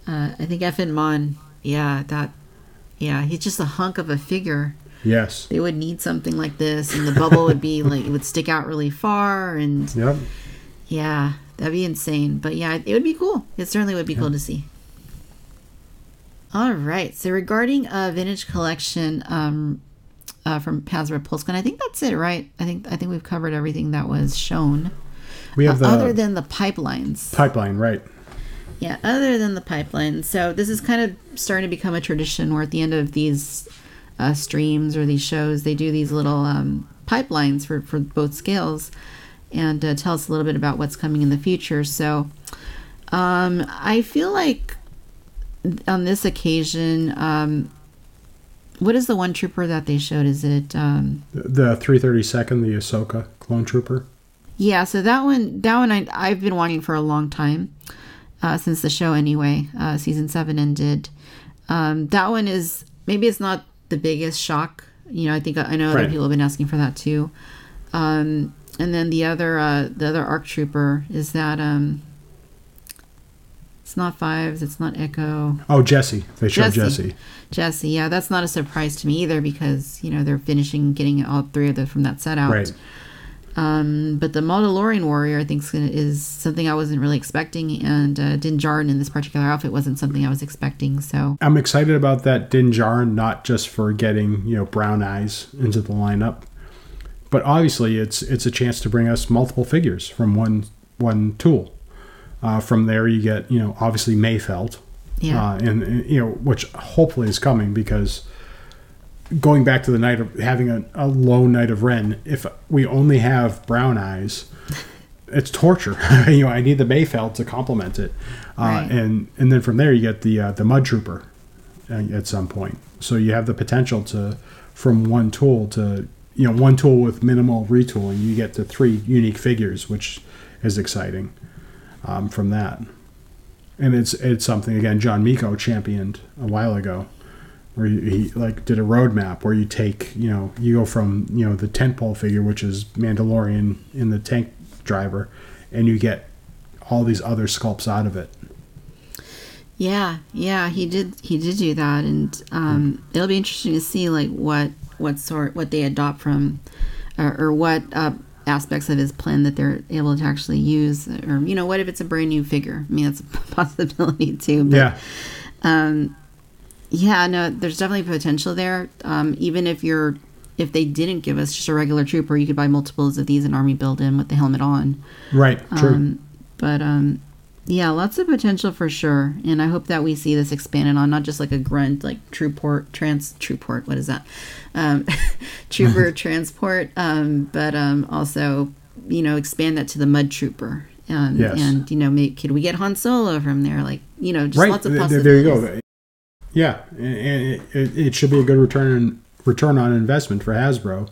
Uh, I think Ephant Mon, yeah, that, yeah, he's just a hunk of a figure. Yes. They would need something like this, and the bubble would be like, it would stick out really far, and yep. yeah, that'd be insane. But yeah, it would be cool. It certainly would be yep. cool to see. All right. So regarding a vintage collection um, uh, from Hasbro PulseCon, I think that's it, right? I think I think we've covered everything that was shown. We have uh, the, other than the pipelines. Pipeline, right? Yeah, other than the pipeline. So this is kind of starting to become a tradition where at the end of these uh, streams or these shows, they do these little um, pipelines for, for both scales and uh, tell us a little bit about what's coming in the future. So um, I feel like on this occasion, um, what is the one trooper that they showed? Is it um, the 332nd, the Ahsoka clone trooper? Yeah, so that one, that one I, I've been wanting for a long time uh, since the show anyway. Uh, season seven ended. Um, that one is maybe it's not the biggest shock. You know, I think I know other right. people have been asking for that too. Um, and then the other uh, the other arc trooper is that um, it's not fives, it's not Echo. Oh, Jesse. They showed Jesse. Jesse. Yeah, that's not a surprise to me either because you know they're finishing getting all three of them from that set out. Right. Um, but the Mandalorian warrior, I think, is is something I wasn't really expecting, and uh, Din Djarin in this particular outfit wasn't something I was expecting. So I'm excited about that Din Djarin, not just for getting you know brown eyes into the lineup, but obviously it's it's a chance to bring us multiple figures from one one tool. Uh, from there, you get you know obviously Mayfeld, yeah, uh, and, and, you know which hopefully is coming because going back to the night of having a, a low Knight of Ren, if we only have brown eyes, it's torture. you know, I need the Mayfeld to complement it, uh, Right. and and then from there you get the uh, the Mud Trooper uh, at some point. So you have the potential to from one tool to you know one tool with minimal retooling, you get to three unique figures, which is exciting um, from that. And it's it's something again John Miko championed a while ago, where he, he like did a roadmap where you take you know you go from you know the tentpole figure which is Mandalorian in the tank driver, and you get all these other sculpts out of it. yeah, yeah. He did he did do that, and um, it'll be interesting to see like what what sort what they adopt from, or, or what uh, aspects of his plan that they're able to actually use, or you know, what if it's a brand new figure? I mean, that's a possibility too. But, Yeah, Um, yeah, no, there's definitely potential there. Um, even if you're, if they didn't give us just a regular trooper, you could buy multiples of these and army build in with the helmet on. right, true. Um, but um, yeah, lots of potential for sure. And I hope that we see this expanded on, not just like a grunt, like Trooport, trans, Trooport, what is that? Um, trooper transport, um, but um, also, you know, expand that to the mud trooper. Um, Yes. And, you know, make, could we get Han Solo from there? Like, you know, just right lots of possibilities. there you go. Yeah, and it, it, it should be a good return return on investment for Hasbro,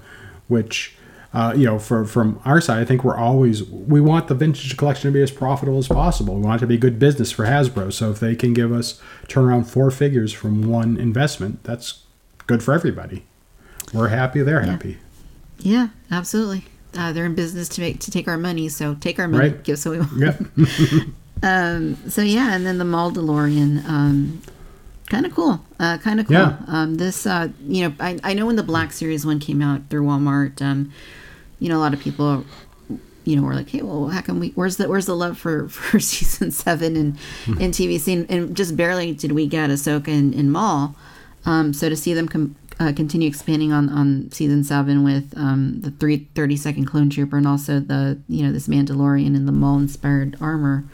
which. Uh, you know, for, from our side, I think we're always we want the vintage collection to be as profitable as possible. We want it to be good business for Hasbro. So if they can give us turn around four figures from one investment, that's good for everybody. We're happy, they're happy. Yeah, absolutely. Uh, they're in business to make to take our money, so take our money, Right. give us what we want. Yep. Um, so yeah, and then the Mandalorian, um, kind of cool, uh, kind of cool. Yeah. Um, this, uh, you know, I, I know when the Black Series one came out through Walmart, um, you know, a lot of people, you know, were like, hey, well, how come we? Where's the Where's the love for for season seven and and TVC? And, and just barely did we get Ahsoka and, and Maul. Um, so to see them com- uh, continue expanding on, on season seven with um, the three thirty second clone trooper and also the you know this Mandalorian and the Maul inspired armor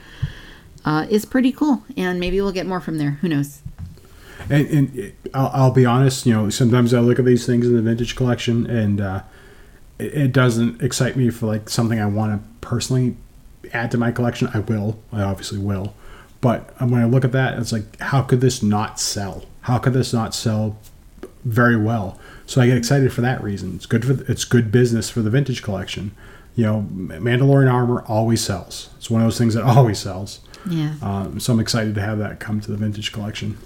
uh, is pretty cool. And maybe we'll get more from there. Who knows? And, and I'll, I'll be honest, you know, sometimes I look at these things in the vintage collection and uh, it, it doesn't excite me for like something I want to personally add to my collection. I will, I obviously will. But when I look at that, it's like, how could this not sell? How could this not sell very well? So I get excited for that reason. It's good for it's good business for the vintage collection. You know, Mandalorian armor always sells. It's one of those things that always sells. Yeah, Um, so I'm excited to have that come to the vintage collection.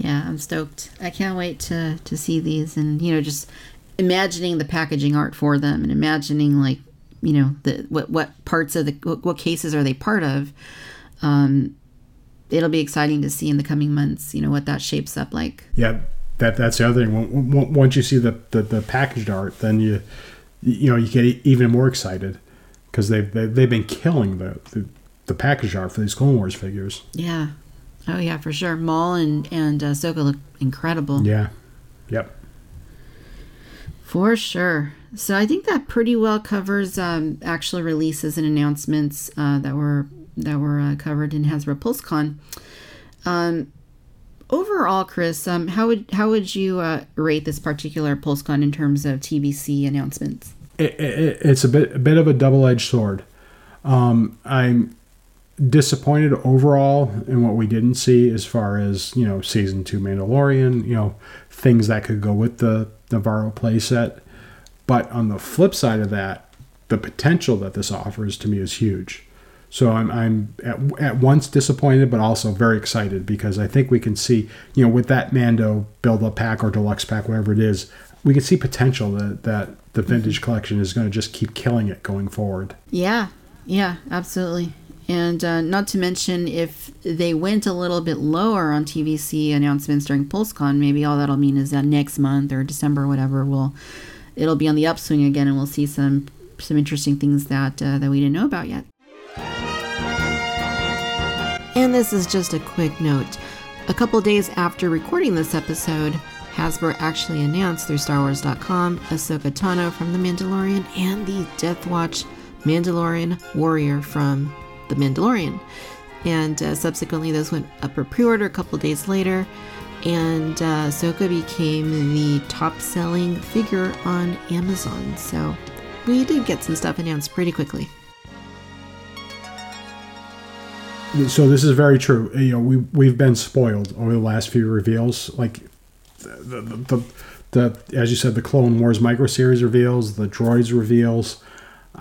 Yeah, I'm stoked. I can't wait to to see these and you know just imagining the packaging art for them and imagining like you know the what what parts of the what, what cases are they part of. Um, it'll be exciting to see in the coming months. You know what that shapes up like. Yeah, that that's the other thing. Once you see the, the, the packaged art, then you you know you get even more excited because they've they've they've been killing the, the the packaged art for these Clone Wars figures. Yeah. Oh yeah, for sure. Maul and and uh, Ahsoka look incredible. Yeah, yep. For sure. So I think that pretty well covers um, actual releases and announcements uh, that were that were uh, covered in Hasbro PulseCon. Um, overall, Chris, um, how would how would you uh, rate this particular PulseCon in terms of TVC announcements? It, it, it's a bit a bit of a double edged sword. Um, I'm disappointed overall in what we didn't see as far as you know season two Mandalorian. You know things that could go with the Nevarro playset. But on the flip side of that, the potential that this offers to me is huge. So I'm, I'm at, at once disappointed, but also very excited because I think we can see, you know, with that Mando build up pack or deluxe pack, whatever it is, we can see potential that, that the mm-hmm. vintage collection is going to just keep killing it going forward. Yeah, yeah, absolutely. And uh, not to mention, if they went a little bit lower on TVC announcements during PulseCon, maybe all that'll mean is that next month or December or whatever, will it'll be on the upswing again, and we'll see some some interesting things that uh, that we didn't know about yet. And this is just a quick note. A couple days after recording this episode, Hasbro actually announced through StarWars.com Ahsoka Tano from The Mandalorian and the Death Watch Mandalorian Warrior from The Mandalorian. And uh, subsequently, those went up for pre order a couple days later, and uh, became the top selling figure on Amazon. So we did get some stuff announced pretty quickly. So this is very true. You know, we we've been spoiled over the last few reveals. Like the the, the, the as you said, the Clone Wars micro series reveals, the droids reveals.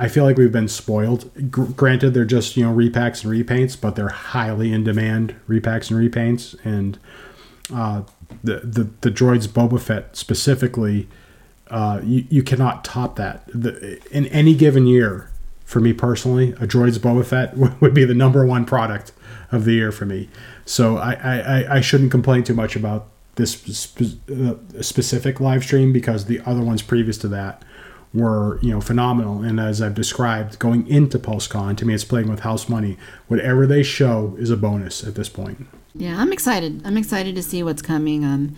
I feel like we've been spoiled. Gr- granted, they're just you know repacks and repaints, but they're highly in demand repacks and repaints. And uh, the the the droids Boba Fett specifically, uh, you you cannot top that. The, in any given year, for me personally, a droids Boba Fett would be the number one product of the year for me. So I I, I shouldn't complain too much about this spe- uh, specific live stream because the other ones previous to that were you know phenomenal. And as i've described going into PulseCon to me it's playing with house money. Whatever they show is a bonus at this point. Yeah i'm excited. I'm excited to see what's coming. Um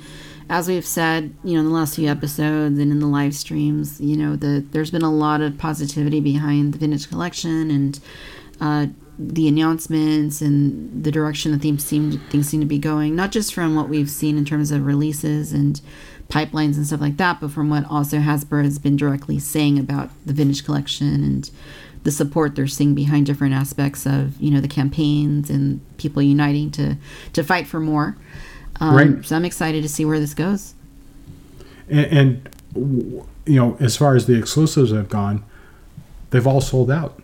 as we've said you know in the last few episodes and in the live streams you know the there's been a lot of positivity behind the vintage collection and uh the announcements and the direction the things seem things seem to be going not just from what we've seen in terms of releases and pipelines and stuff like that, but from what also Hasbro has been directly saying about the vintage collection and the support they're seeing behind different aspects of you know the campaigns and people uniting to to fight for more. Um, right. So I'm excited to see where this goes. And, and you know, as far as the exclusives have gone, they've all sold out.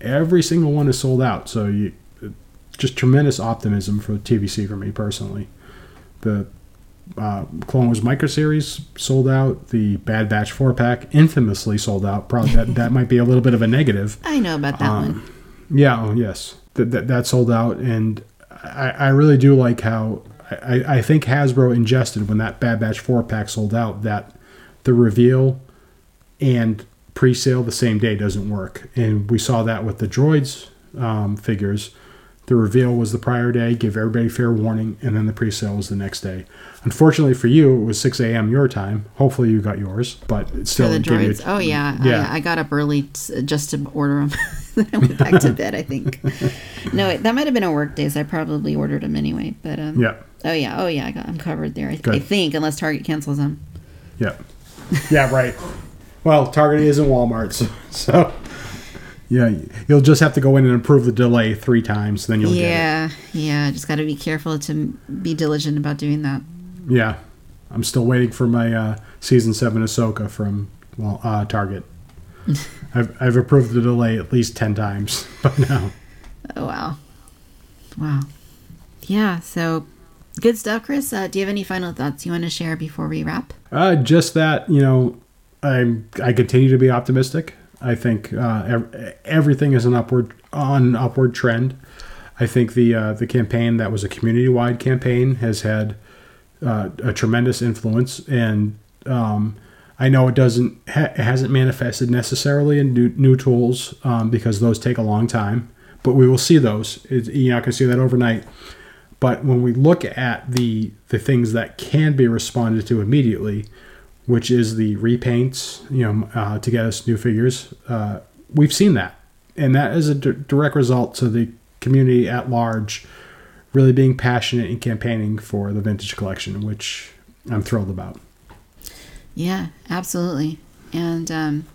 Every single one is sold out. So you, just tremendous optimism for TVC for me personally. The uh, Clone Wars Micro Series sold out. The Bad Batch four pack infamously sold out. Probably that, that might be a little bit of a negative. I know about that um, one. Yeah. Oh, yes. That, that that sold out, and I, I really do like how I, I think Hasbro ingested when that Bad Batch four pack sold out that the reveal and pre-sale the same day doesn't work, and we saw that with the droids um, figures the reveal was the prior day, give everybody fair warning, and then the pre-sale was the next day. Unfortunately for you, it was 6 a.m. your time. Hopefully you got yours, but it still for the droids. You, oh yeah, yeah. I, I, got up early t- just to order them. then I went back to bed. I think. No, that might have been a work day, so I probably ordered them anyway. But um, yeah. Oh yeah, oh yeah, I got, I'm covered there. I, I think, unless Target cancels them. Yeah. Yeah. Right. well, Target isn't Walmart, so. so. Yeah, you'll just have to go in and approve the delay three times, then you'll yeah, get it. Yeah, just got to be careful to be diligent about doing that. Yeah, I'm still waiting for my uh, season seven Ahsoka from well uh, Target. I've I've approved the delay at least ten times by now. Oh wow, wow, yeah. So good stuff, Chris. Uh, do you have any final thoughts you want to share before we wrap? Uh, just that you know, I'm I continue to be optimistic. I think uh, ev- everything is an upward on upward trend. I think the uh, the campaign that was a community wide campaign has had uh, a tremendous influence, and um, I know it doesn't ha- it hasn't manifested necessarily in new, new tools um, because those take a long time. But we will see those. It, you're not going to see that overnight. But when we look at the the things that can be responded to immediately, which is the repaints, you know, uh, to get us new figures. Uh, we've seen that, and that is a d- direct result to the community at large really being passionate and campaigning for the vintage collection, which I'm thrilled about. Yeah, absolutely, and um,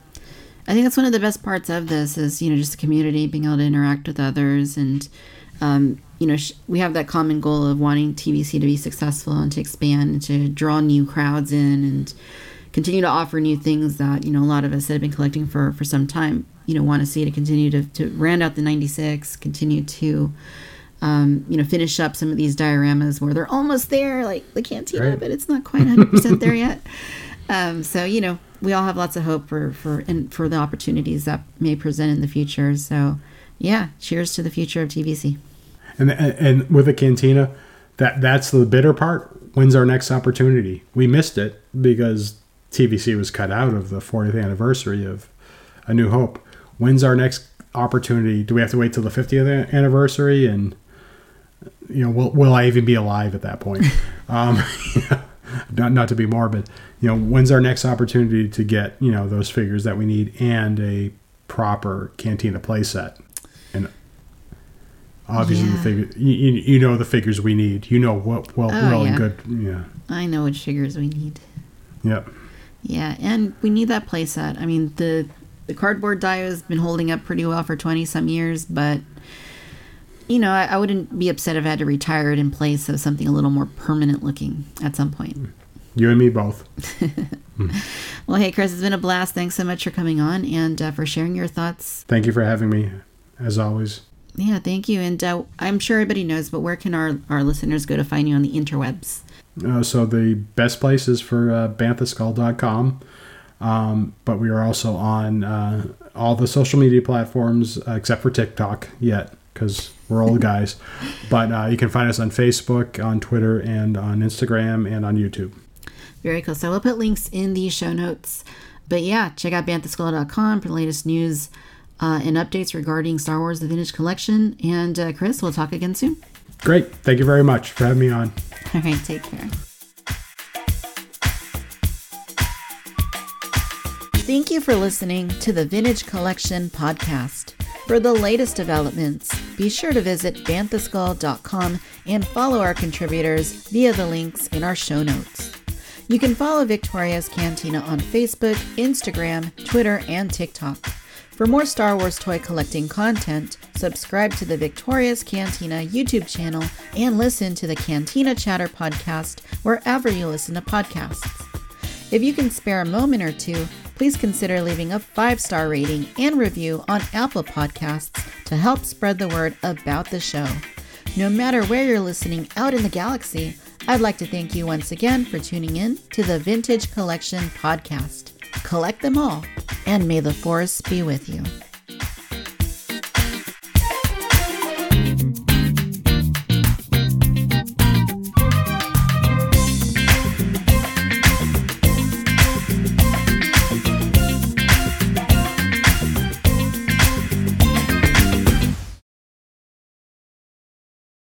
I think that's one of the best parts of this is you know just the community being able to interact with others and. Um, you know, sh- we have that common goal of wanting TVC to be successful and to expand and to draw new crowds in and continue to offer new things that, you know, a lot of us that have been collecting for, for some time, you know, want to see to continue to, to round out the 96, continue to, um, you know, finish up some of these dioramas where they're almost there, like the cantina, right. but it's not quite 100% there yet. Um, so, you know, we all have lots of hope for, for, and for the opportunities that may present in the future. So, yeah, cheers to the future of TVC. And and with the cantina, that that's the bitter part. When's our next opportunity? We missed it because TVC was cut out of the 40th anniversary of A New Hope. When's our next opportunity? Do we have to wait till the 50th anniversary? And you know, will will I even be alive at that point? um, not not to be morbid. You know, when's our next opportunity to get you know those figures that we need and a proper Cantina playset? And obviously, Yeah. the figure you, you you know the figures we need. You know what well Oh, well yeah. and good. Yeah. I know which figures we need. Yep. Yeah, and we need that playset. I mean, the the cardboard die has been holding up pretty well for twenty some years, but you know, I, I wouldn't be upset if I had to retire it in place of something a little more permanent looking at some point. You and me both. Well, hey, Chris, it's been a blast. Thanks so much for coming on and uh, for sharing your thoughts. Thank you for having me, as always. Yeah, thank you. And uh, I'm sure everybody knows, but where can our, our listeners go to find you on the interwebs? Uh, so the best place is for uh, banthaskull.com. Um, but we are also on uh, all the social media platforms uh, except for TikTok yet because we're old guys. But uh, you can find us on Facebook, on Twitter, and on Instagram and on YouTube. Very cool. So we'll put links in the show notes. But yeah, check out banthaskull.com for the latest news uh, and updates regarding Star Wars The Vintage Collection. And uh, Chris, we'll talk again soon. Great. Thank you very much for having me on. All right, take care. Thank you for listening to the Vintage Collection podcast. For the latest developments, be sure to visit banthaskull.com and follow our contributors via the links in our show notes. You can follow Victoria's Cantina on Facebook, Instagram, Twitter, and TikTok. For more Star Wars toy collecting content, subscribe to the Victoria's Cantina YouTube channel and listen to the Cantina Chatter podcast wherever you listen to podcasts. If you can spare a moment or two, please consider leaving a five star rating and review on Apple Podcasts to help spread the word about the show. No matter where you're listening out in the galaxy, I'd like to thank you once again for tuning in to the Vintage Collection podcast. Collect them all, and may the Force be with you.